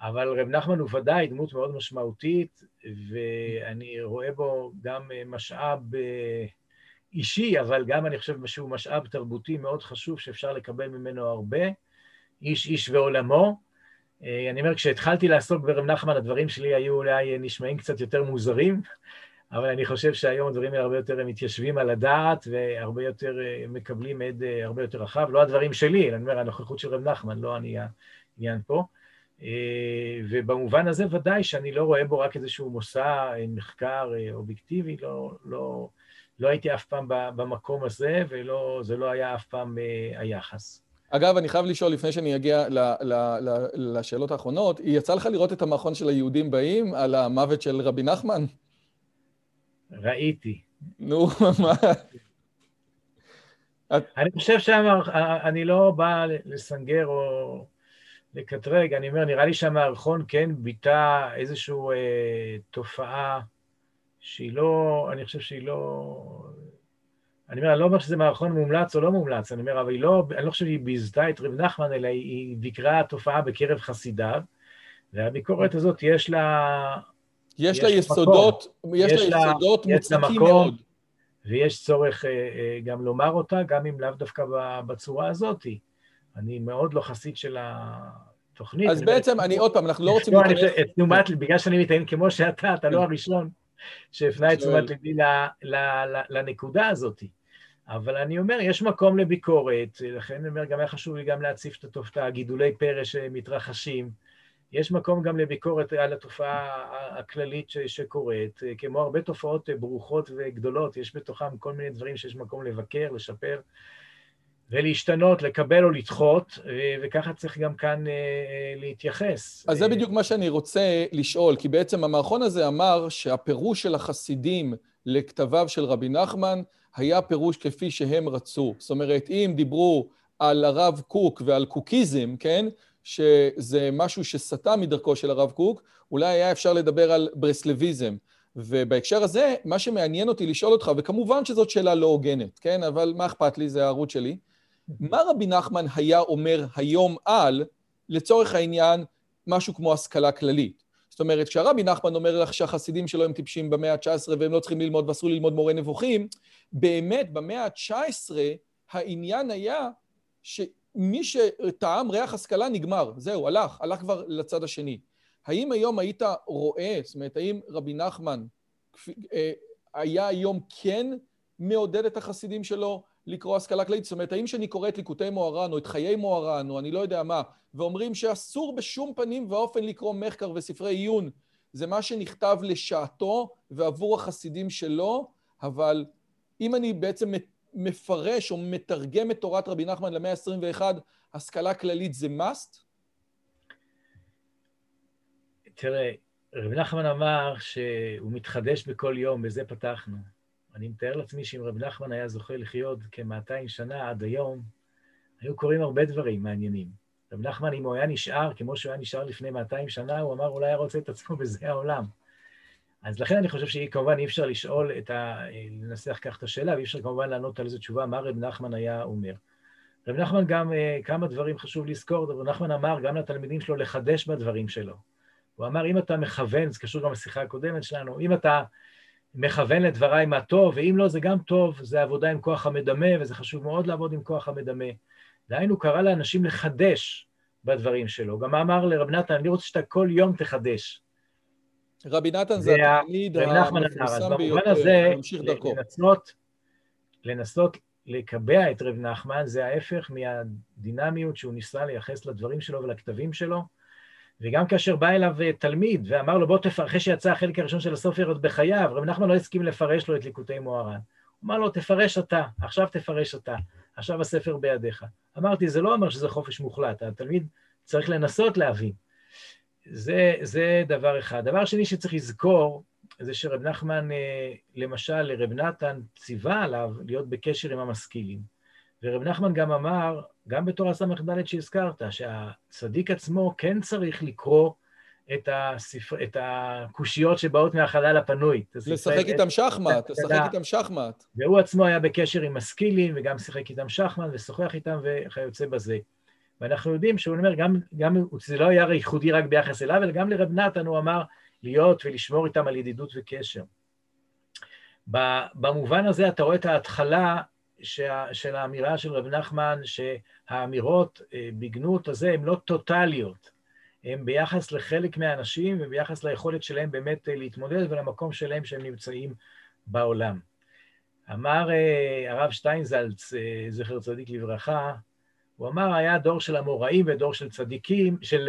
אבל רב נחמן הוא ודאי דמות מאוד משמעותית, ואני רואה בו גם משאב אישי, אבל גם אני חושב שהוא משאב תרבותי מאוד חשוב שאפשר לקבל ממנו הרבה, איש איש ועולמו. אה, אני אומר, כשהתחלתי לעסוק ברב נחמן, הדברים שלי היו אולי נשמעים קצת יותר מוזרים, אבל אני חושב שהיום הדברים האלה הרבה יותר מתיישבים על הדעת והרבה יותר אה, מקבלים עד אה, הרבה יותר רחב. לא הדברים שלי, אני אומר, הנוכחות של רב נחמן, לא אני העניין פה. ובמובן הזה ודאי שאני לא רואה בו רק איזשהו מושא מחקר אובייקטיבי, לא, לא, לא הייתי אף פעם במקום הזה, וזה לא היה אף פעם היחס. אגב, אני חייב לשאול, לפני שאני אגיע ל, ל, ל, לשאלות האחרונות, יצא לך לראות את המערכון של היהודים באים על המוות של רבי נחמן? ראיתי. נו, [laughs] מה? אני חושב שאני לא בא לסנגר או לקטרג, אני אומר, נראה לי שהמערכון כן ביטא איזושהי אה, תופעה שהיא לא, אני חושב שהיא לא... אני אומר, אני לא אומר שזה מערכון מומלץ או לא מומלץ, אני אומר, אבל היא לא, אני לא חושב שהיא ביזתה את רב נחמן, אלא היא ביקרה תופעה בקרב חסידיו, והביקורת הזאת יש לה... יש, לה יסודות, יש, לה יסודות מוצקים מאוד. ויש צורך אה, אה, גם לומר אותה, גם אם לאו דווקא בצורה הזאת. אני מאוד לא חסיד של התוכנית. אז בעצם, אני עוד פעם, אנחנו לא רוצים... להיכנס... בגלל שאני מתעניין כמו שאתה, אתה לא הראשון. שהפנה את תשומת ליבי לנקודה הזאת. אבל אני אומר, יש מקום לביקורת, לכן אני אומר, גם היה חשוב לי גם להציף את התופעה, גידולי פרא שמתרחשים. יש מקום גם לביקורת על התופעה הכללית שקורית, כמו הרבה תופעות ברוכות וגדולות, יש בתוכם כל מיני דברים שיש מקום לבקר, לשפר. ולהשתנות, לקבל או לדחות, וככה צריך גם כאן אה, אה, להתייחס. אז זה בדיוק מה שאני רוצה לשאול, כי בעצם המערכון הזה אמר שהפירוש של החסידים לכתביו של רבי נחמן היה פירוש כפי שהם רצו. זאת אומרת, אם דיברו על הרב קוק ועל קוקיזם, כן? שזה משהו שסטה מדרכו של הרב קוק, אולי היה אפשר לדבר על ברסלביזם. ובהקשר הזה, מה שמעניין אותי לשאול אותך, וכמובן שזאת שאלה לא הוגנת, כן? אבל מה אכפת לי? זה הערוץ שלי. מה רבי נחמן היה אומר היום על, לצורך העניין, משהו כמו השכלה כללית? זאת אומרת, כשהרבי נחמן אומר לך שהחסידים שלו הם טיפשים במאה ה-19 והם לא צריכים ללמוד ואסור ללמוד מורה נבוכים, באמת במאה ה-19 העניין היה שמי שטעם ריח השכלה נגמר, זהו, הלך, הלך כבר לצד השני. האם היום היית רואה, זאת אומרת, האם רבי נחמן אה, היה היום כן מעודד את החסידים שלו לקרוא השכלה כללית. זאת אומרת, האם שאני קורא את ליקוטי מוהר"ן, או את חיי מוהר"ן, או אני לא יודע מה, ואומרים שאסור בשום פנים ואופן לקרוא מחקר וספרי עיון, זה מה שנכתב לשעתו ועבור החסידים שלו, אבל אם אני בעצם מפרש או מתרגם את תורת רבי נחמן למאה ה-21, השכלה כללית זה must? תראה, רבי נחמן אמר שהוא מתחדש בכל יום, בזה פתחנו. אני מתאר לעצמי שאם רב נחמן היה זוכה לחיות כ-200 שנה עד היום, היו קורים הרבה דברים מעניינים. רב נחמן, אם הוא היה נשאר כמו שהוא היה נשאר לפני 200 שנה, הוא אמר, אולי היה רוצה את עצמו בזה העולם. אז לכן אני חושב שכמובן אי אפשר לשאול את ה... לנסח כך את השאלה, ואי אפשר כמובן לענות על איזו תשובה מה רב נחמן היה אומר. רב נחמן גם, אה, כמה דברים חשוב לזכור, רב נחמן אמר גם לתלמידים שלו לחדש בדברים שלו. הוא אמר, אם אתה מכוון, זה קשור גם לשיחה הקודמת שלנו, אם אתה מכוון לדבריי מה טוב, ואם לא, זה גם טוב, זה עבודה עם כוח המדמה, וזה חשוב מאוד לעבוד עם כוח המדמה. דהיינו, קרא לאנשים לחדש בדברים שלו. גם אמר לרב נתן, אני רוצה שאתה כל יום תחדש. רבי נתן זה התלמיד המפורסם ביותר, ממשיך דרכו. לנסות, לנסות לקבע את רב נחמן זה ההפך מהדינמיות שהוא ניסה לייחס לדברים שלו ולכתבים שלו. וגם כאשר בא אליו אה, תלמיד ואמר לו, בוא תפרש, אחרי שיצא החלק הראשון של הסופר עוד בחייו, רב נחמן לא הסכים לפרש לו את ליקוטי מוהר"ן. הוא אמר לו, תפרש אתה, עכשיו תפרש אתה, עכשיו הספר בידיך. אמרתי, זה לא אומר שזה חופש מוחלט, התלמיד צריך לנסות להבין. זה, זה דבר אחד. דבר שני שצריך לזכור, זה שרב נחמן, אה, למשל, לרב נתן ציווה עליו להיות בקשר עם המשכילים. ורב נחמן גם אמר, גם בתור הס"ד שהזכרת, שהצדיק עצמו כן צריך לקרוא את, הספר, את הקושיות שבאות מהחלל הפנוי. לשחק איתם שחמט, לשחק איתם שחמט. והוא עצמו היה בקשר עם משכילים, וגם שיחק איתם שחמט, ושוחח איתם וכיוצא בזה. ואנחנו יודעים שהוא אומר, גם, גם זה לא היה ייחודי רק ביחס אליו, אלא גם לרב נתן הוא אמר להיות ולשמור איתם על ידידות וקשר. במובן הזה אתה רואה את ההתחלה של האמירה של רב נחמן, שהאמירות אה, בגנות הזה הן לא טוטליות, הן ביחס לחלק מהאנשים וביחס ליכולת שלהם באמת אה, להתמודד ולמקום שלהם שהם נמצאים בעולם. אמר אה, הרב שטיינזלץ, זכר צדיק לברכה, הוא אמר, היה דור של אמוראים ודור של צדיקים, של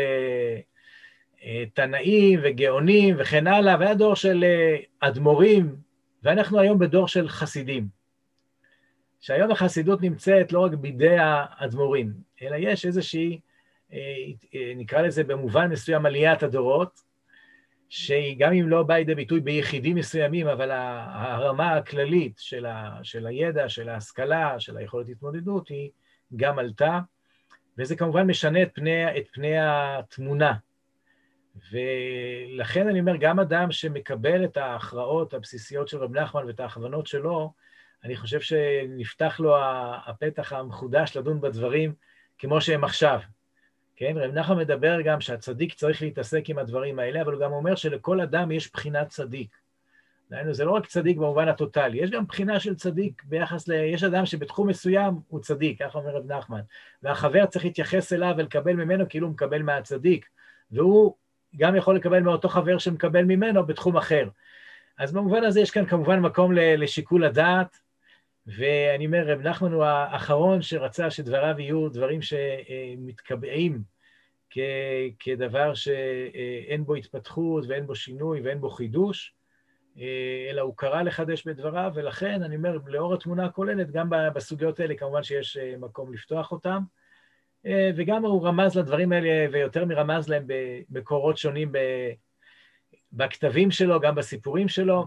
תנאים וגאונים וכן הלאה, והיה דור של אדמו"רים, ואנחנו היום בדור של חסידים. שהיום החסידות נמצאת לא רק בידי האדמו"רים, אלא יש איזושהי, נקרא לזה במובן מסוים עליית הדורות, שהיא גם אם לא באה לידי ביטוי ביחידים מסוימים, אבל הרמה הכללית של, ה, של הידע, של ההשכלה, של היכולת התמודדות, היא גם עלתה, וזה כמובן משנה את פני, את פני התמונה. ולכן אני אומר, גם אדם שמקבל את ההכרעות הבסיסיות של רב נחמן ואת ההכוונות שלו, אני חושב שנפתח לו הפתח המחודש לדון בדברים כמו שהם עכשיו. כן, רב נחמן מדבר גם שהצדיק צריך להתעסק עם הדברים האלה, אבל הוא גם אומר שלכל אדם יש בחינת צדיק. דהיינו, זה לא רק צדיק במובן הטוטלי, יש גם בחינה של צדיק ביחס ל... יש אדם שבתחום מסוים הוא צדיק, ככה אומר רב נחמן, והחבר צריך להתייחס אליו ולקבל ממנו כאילו הוא מקבל מהצדיק, והוא גם יכול לקבל מאותו חבר שמקבל ממנו בתחום אחר. אז במובן הזה יש כאן כמובן מקום לשיקול הדעת, ואני אומר, רב נחמן הוא האחרון שרצה שדבריו יהיו דברים שמתקבעים כדבר שאין בו התפתחות ואין בו שינוי ואין בו חידוש, אלא הוא קרא לחדש בדבריו, ולכן אני אומר, לאור התמונה הכוללת, גם בסוגיות האלה כמובן שיש מקום לפתוח אותם, וגם הוא רמז לדברים האלה, ויותר מרמז להם במקורות שונים בכתבים שלו, גם בסיפורים שלו.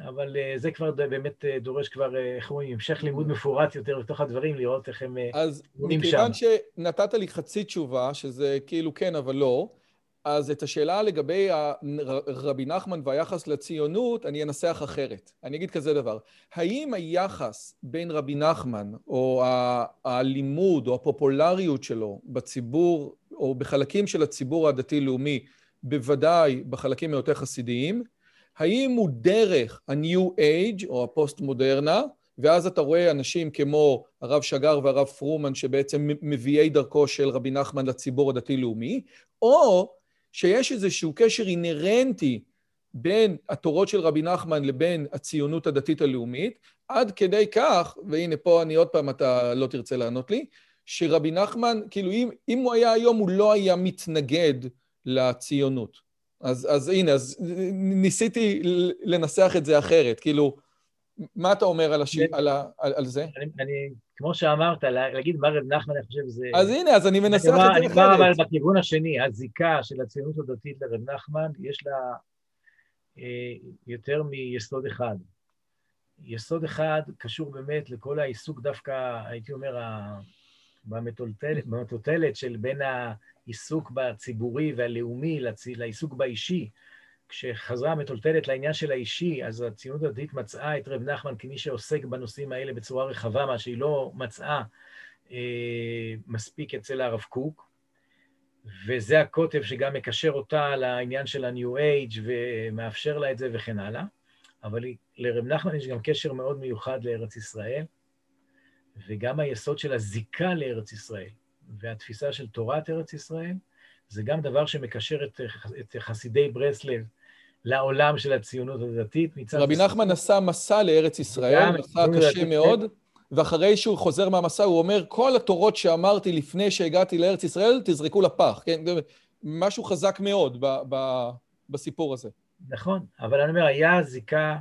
אבל זה כבר באמת דורש כבר, אה, איך אומרים, המשך לימוד מפורט יותר לתוך הדברים, לראות איך הם שם. אז מכיוון שנתת לי חצי תשובה, שזה כאילו כן אבל לא, אז את השאלה לגבי רבי נחמן והיחס לציונות, אני אנסח אחרת. אני אגיד כזה דבר, האם היחס בין רבי נחמן, או הלימוד, או הפופולריות שלו בציבור, או בחלקים של הציבור הדתי-לאומי, בוודאי בחלקים היותר חסידיים, האם הוא דרך ה-New Age או הפוסט-מודרנה, ואז אתה רואה אנשים כמו הרב שגר והרב פרומן שבעצם מביאי דרכו של רבי נחמן לציבור הדתי-לאומי, או שיש איזשהו קשר אינהרנטי בין התורות של רבי נחמן לבין הציונות הדתית הלאומית, עד כדי כך, והנה פה אני עוד פעם, אתה לא תרצה לענות לי, שרבי נחמן, כאילו אם, אם הוא היה היום, הוא לא היה מתנגד לציונות. אז, אז הנה, אז ניסיתי לנסח את זה אחרת, כאילו, מה אתה אומר על, הש... על, ה... על, על זה? אני, אני, כמו שאמרת, להגיד מה רב נחמן, אני חושב שזה... אז הנה, אז אני מנסח את זה אחרת. אני כבר אבל בכיוון השני, הזיקה של הציונות הדתית לרב נחמן, יש לה אה, יותר מיסוד אחד. יסוד אחד קשור באמת לכל העיסוק דווקא, הייתי אומר, במטוטלת של בין. העיסוק בציבורי והלאומי לעיסוק באישי. כשחזרה המטולטלת לעניין של האישי, אז הציונות הדתית מצאה את רב נחמן כמי שעוסק בנושאים האלה בצורה רחבה, מה שהיא לא מצאה אה, מספיק אצל הרב קוק. וזה הקוטב שגם מקשר אותה לעניין של ה-New Age ומאפשר לה את זה וכן הלאה. אבל לרב נחמן יש גם קשר מאוד מיוחד לארץ ישראל, וגם היסוד של הזיקה לארץ ישראל והתפיסה של תורת ארץ ישראל, זה גם דבר שמקשר את, את חסידי ברסלב לעולם של הציונות הדתית. רבי נחמן עשה מסע לארץ ישראל, מסע קשה מאוד, ואחרי שהוא חוזר מהמסע הוא אומר, כל התורות שאמרתי לפני שהגעתי לארץ ישראל, תזרקו לפח, כן? משהו חזק מאוד ב, ב, בסיפור הזה. נכון, אבל אני אומר, היה זיקה,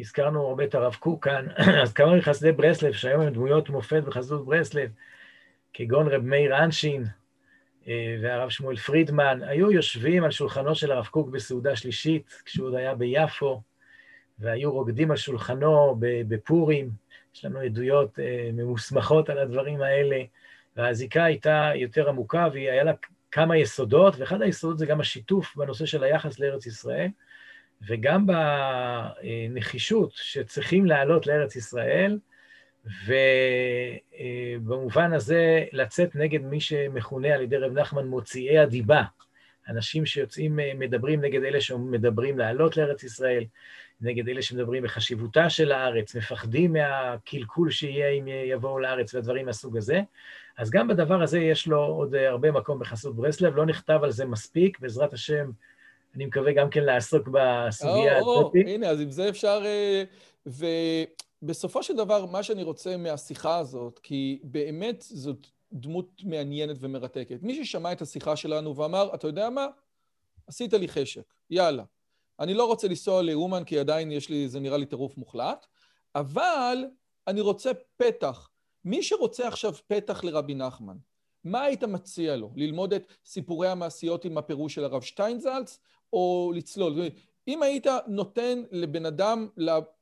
הזכרנו הרבה את הרב קוק כאן, [clears throat] אז כמה מחסידי ברסלב, שהיום הם דמויות מופת בחסידות ברסלב, כגון רב מאיר אנשין והרב שמואל פרידמן, היו יושבים על שולחנו של הרב קוק בסעודה שלישית, כשהוא עוד היה ביפו, והיו רוקדים על שולחנו בפורים. יש לנו עדויות אה, ממוסמכות על הדברים האלה, והזיקה הייתה יותר עמוקה, והיה לה כמה יסודות, ואחד היסודות זה גם השיתוף בנושא של היחס לארץ ישראל, וגם בנחישות שצריכים לעלות לארץ ישראל, ובמובן הזה לצאת נגד מי שמכונה על ידי רב נחמן מוציאי הדיבה, אנשים שיוצאים, מדברים נגד אלה שמדברים לעלות לארץ ישראל, נגד אלה שמדברים בחשיבותה של הארץ, מפחדים מהקלקול שיהיה אם יבואו לארץ והדברים מהסוג הזה. אז גם בדבר הזה יש לו עוד הרבה מקום בחסות ברסלב, לא נכתב על זה מספיק, בעזרת השם, אני מקווה גם כן לעסוק בסוגיה הזאת. הנה, אז עם זה אפשר... אה, ובסופו של דבר, מה שאני רוצה מהשיחה הזאת, כי באמת זאת דמות מעניינת ומרתקת. מי ששמע את השיחה שלנו ואמר, אתה יודע מה? עשית לי חשק, יאללה. אני לא רוצה לנסוע לאומן כי עדיין יש לי, זה נראה לי טירוף מוחלט, אבל אני רוצה פתח. מי שרוצה עכשיו פתח לרבי נחמן, מה היית מציע לו? ללמוד את סיפורי המעשיות עם הפירוש של הרב שטיינזלץ, או לצלול? אם היית נותן לבן אדם,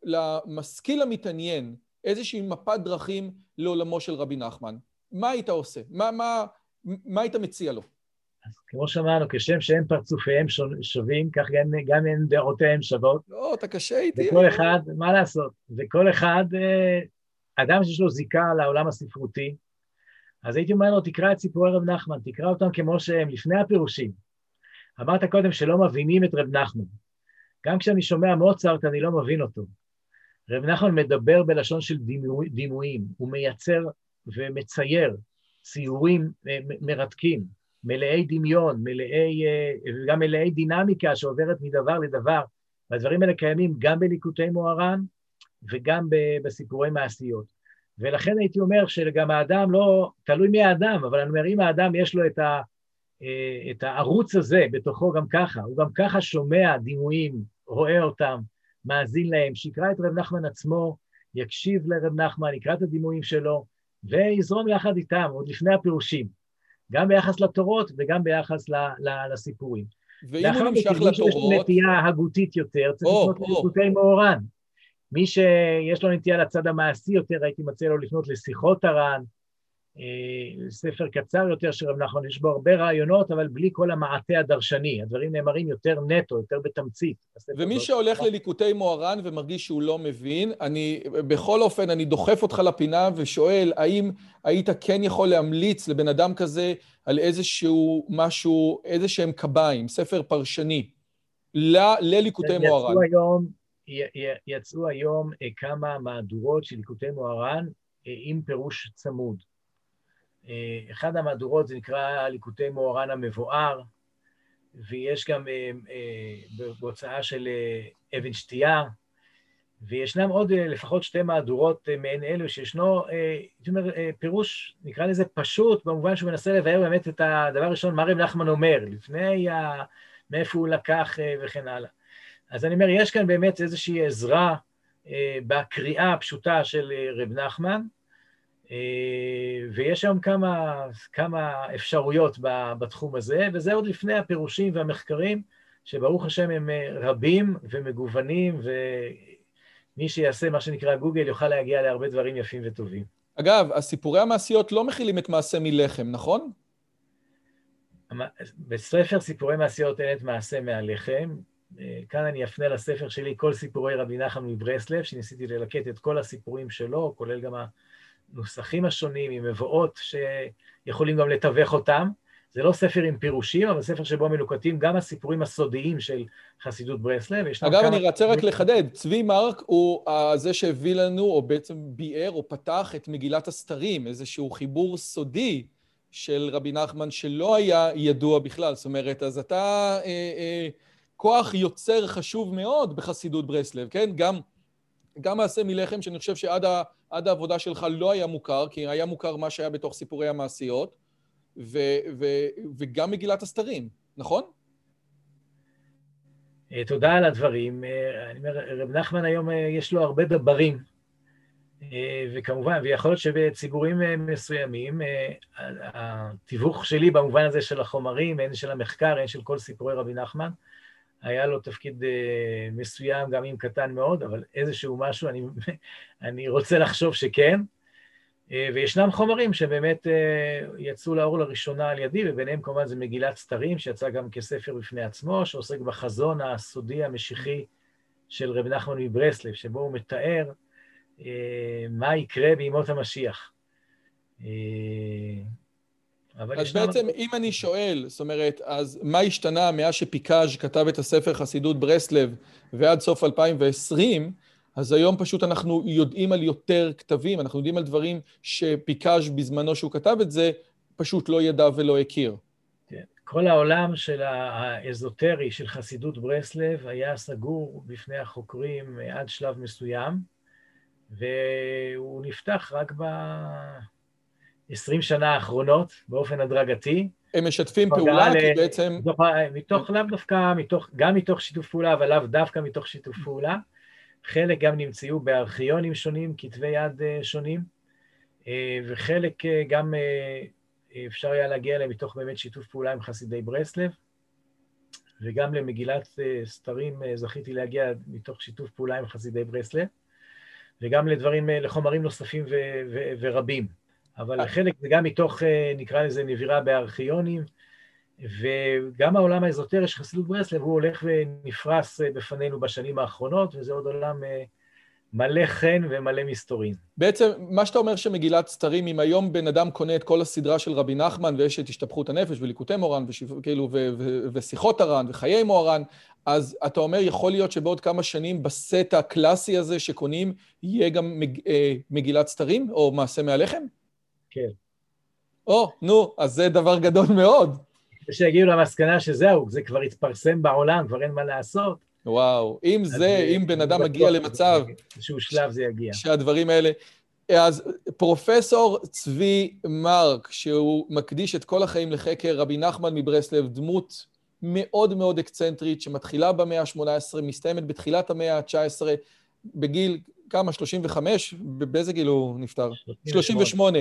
למשכיל המתעניין, איזושהי מפת דרכים לעולמו של רבי נחמן, מה היית עושה? מה, מה, מה היית מציע לו? אז כמו שאמרנו, כשם שהם פרצופיהם שווים, כך גם, גם הם דעותיהם שוות. לא, אתה קשה איתי. וכל אחד, מה לעשות? וכל אחד, אה, אדם שיש לו זיקה לעולם הספרותי, אז הייתי אומר לו, תקרא את סיפורי רב נחמן, תקרא אותם כמו שהם, לפני הפירושים. אמרת קודם שלא מבינים את רב נחמן. גם כשאני שומע מוצרט, אני לא מבין אותו. רב נחמן מדבר בלשון של דימו, דימויים, הוא מייצר ומצייר ציורים אה, מרתקים, מלאי דמיון, מלאי, אה, גם מלאי דינמיקה שעוברת מדבר לדבר, והדברים האלה קיימים גם בליקוטי מוהר"ן וגם בסיפורי מעשיות. ולכן הייתי אומר שגם האדם לא, תלוי מי האדם, אבל אני אומר, אם האדם יש לו את, ה, את הערוץ הזה בתוכו גם ככה, הוא גם ככה שומע דימויים, רואה אותם, מאזין להם, שיקרא את רב נחמן עצמו, יקשיב לרב נחמן, יקרא את הדימויים שלו, ויזרום יחד איתם, עוד לפני הפירושים, גם ביחחס לתורות וגם ביחס ל, ל, לסיפורים. ואם הוא נמשך לתורות... לאחר מכן, מי שיש נטייה הגותית יותר, צריך לפנות לליקוטי מאורן. מי שיש לו נטייה לצד המעשי יותר, הייתי מציע לו לפנות לשיחות הר"ן, אה, ספר קצר יותר של רב נחמן, יש בו הרבה רעיונות, אבל בלי כל המעטה הדרשני. הדברים נאמרים יותר נטו, יותר בתמצית. ומי שהולך לליקוטי מוהר"ן ומרגיש שהוא לא מבין, אני, בכל אופן, אני דוחף אותך לפינה ושואל, האם היית כן יכול להמליץ לבן אדם כזה על איזשהו משהו, איזה שהם קביים, ספר פרשני, לליקוטי מוהר"ן? יצאו היום, יצאו היום אה, כמה מהדורות של ליקוטי מוהר"ן אה, עם פירוש צמוד. אה, אחד המהדורות זה נקרא ליקוטי מאורן המבואר, ויש גם אה, אה, בהוצאה של אבן שתייה, וישנם עוד לפחות שתי מהדורות מעין אלו, שישנו, הייתי אומר, פירוש, נקרא לזה פשוט, במובן שהוא מנסה לבאר באמת את הדבר הראשון, מה רב נחמן אומר, לפני ה... מאיפה הוא לקח וכן הלאה. אז אני אומר, יש כאן באמת איזושהי עזרה בקריאה הפשוטה של רב נחמן, ויש היום כמה, כמה אפשרויות בתחום הזה, וזה עוד לפני הפירושים והמחקרים, שברוך השם הם אה, רבים ומגוונים, ומי שיעשה מה שנקרא גוגל יוכל להגיע להרבה דברים יפים וטובים. אגב, הסיפורי המעשיות לא מכילים את מעשה מלחם, נכון? בספר סיפורי מעשיות אין את מעשה מהלחם. אה, כאן אני אפנה לספר שלי, כל סיפורי רבי נחמן מברסלב, שניסיתי ללקט את כל הסיפורים שלו, כולל גם הנוסחים השונים, עם מבואות שיכולים גם לתווך אותם, זה לא ספר עם פירושים, אבל ספר שבו מלוקטים גם הסיפורים הסודיים של חסידות ברסלב. אגב, כמה... אני רוצה רק לחדד, צבי מרק הוא זה שהביא לנו, או בעצם ביאר או פתח את מגילת הסתרים, איזשהו חיבור סודי של רבי נחמן שלא היה ידוע בכלל. זאת אומרת, אז אתה אה, אה, כוח יוצר חשוב מאוד בחסידות ברסלב, כן? גם, גם מעשה מלחם, שאני חושב שעד ה, העבודה שלך לא היה מוכר, כי היה מוכר מה שהיה בתוך סיפורי המעשיות. ו, ו, וגם מגילת הסתרים, נכון? אה, תודה על הדברים. אה, אני אומר, רב נחמן היום אה, יש לו הרבה דברים, וכמובן, ויכול להיות שבציבורים מסוימים, התיווך שלי במובן הזה של החומרים, הן של המחקר, הן של כל סיפורי רבי נחמן, היה לו תפקיד מסוים, גם אם קטן מאוד, אבל איזשהו משהו, אני, [laughs] אני רוצה לחשוב שכן. אה, וישנם חומרים שבאמת אה, יצאו לאור לראשונה על ידי, וביניהם כמובן זה מגילת סתרים, שיצא גם כספר בפני עצמו, שעוסק בחזון הסודי המשיחי של רב נחמן מברסלב, שבו הוא מתאר אה, מה יקרה בימות המשיח. אז ישנם... בעצם, אם אני שואל, זאת אומרת, אז מה השתנה מאז שפיקאז' כתב את הספר חסידות ברסלב ועד סוף 2020, אז היום פשוט אנחנו יודעים על יותר כתבים, אנחנו יודעים על דברים שפיקאז' בזמנו שהוא כתב את זה, פשוט לא ידע ולא הכיר. כן. כל העולם של האזוטרי של חסידות ברסלב היה סגור בפני החוקרים עד שלב מסוים, והוא נפתח רק ב-20 שנה האחרונות באופן הדרגתי. הם משתפים פעולה כי בעצם... מתוך, לאו דווקא, מתוך, גם מתוך שיתוף פעולה, אבל לאו דווקא מתוך שיתוף פעולה. חלק גם נמצאו בארכיונים שונים, כתבי יד אה, שונים, אה, וחלק אה, גם אפשר היה להגיע אליהם מתוך באמת שיתוף פעולה עם חסידי ברסלב, וגם למגילת סתרים זכיתי להגיע מתוך שיתוף פעולה עם חסידי ברסלב, וגם לדברים, לחומרים נוספים ורבים. אבל חלק זה גם מתוך, נקרא לזה, נבירה בארכיונים, וגם העולם האזוטרי של חסידות ברסלב הוא הולך ונפרס אה, בפנינו בשנים האחרונות, וזה עוד עולם אה, מלא חן ומלא מסתורין. בעצם, מה שאתה אומר שמגילת סתרים, אם היום בן אדם קונה את כל הסדרה של רבי נחמן, ויש את השתפכות הנפש וליקוטי מורן, וכאילו, ו- ו- ושיחות הר"ן, וחיי מוהר"ן, אז אתה אומר, יכול להיות שבעוד כמה שנים בסט הקלאסי הזה שקונים, יהיה גם מג, אה, מגילת סתרים, או מעשה מהלחם? כן. או, נו, אז זה דבר גדול מאוד. ושיגיעו למסקנה שזהו, זה כבר התפרסם בעולם, כבר אין מה לעשות. וואו, אם זה, אם בן אדם מגיע למצב... באיזשהו שלב זה יגיע. שהדברים האלה... אז פרופסור צבי מרק, שהוא מקדיש את כל החיים לחקר רבי נחמן מברסלב, דמות מאוד מאוד אקצנטרית, שמתחילה במאה ה-18, מסתיימת בתחילת המאה ה-19, בגיל כמה? 35? באיזה גיל הוא נפטר? 38.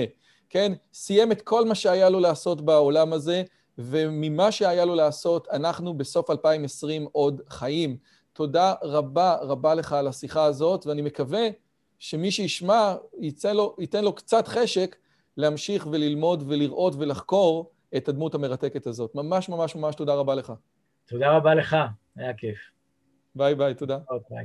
כן? סיים את כל מה שהיה לו לעשות בעולם הזה, וממה שהיה לו לעשות, אנחנו בסוף 2020 עוד חיים. תודה רבה רבה לך על השיחה הזאת, ואני מקווה שמי שישמע לו, ייתן לו קצת חשק להמשיך וללמוד ולראות ולחקור את הדמות המרתקת הזאת. ממש ממש ממש תודה רבה לך. תודה רבה לך, היה כיף. ביי ביי, תודה. ביי.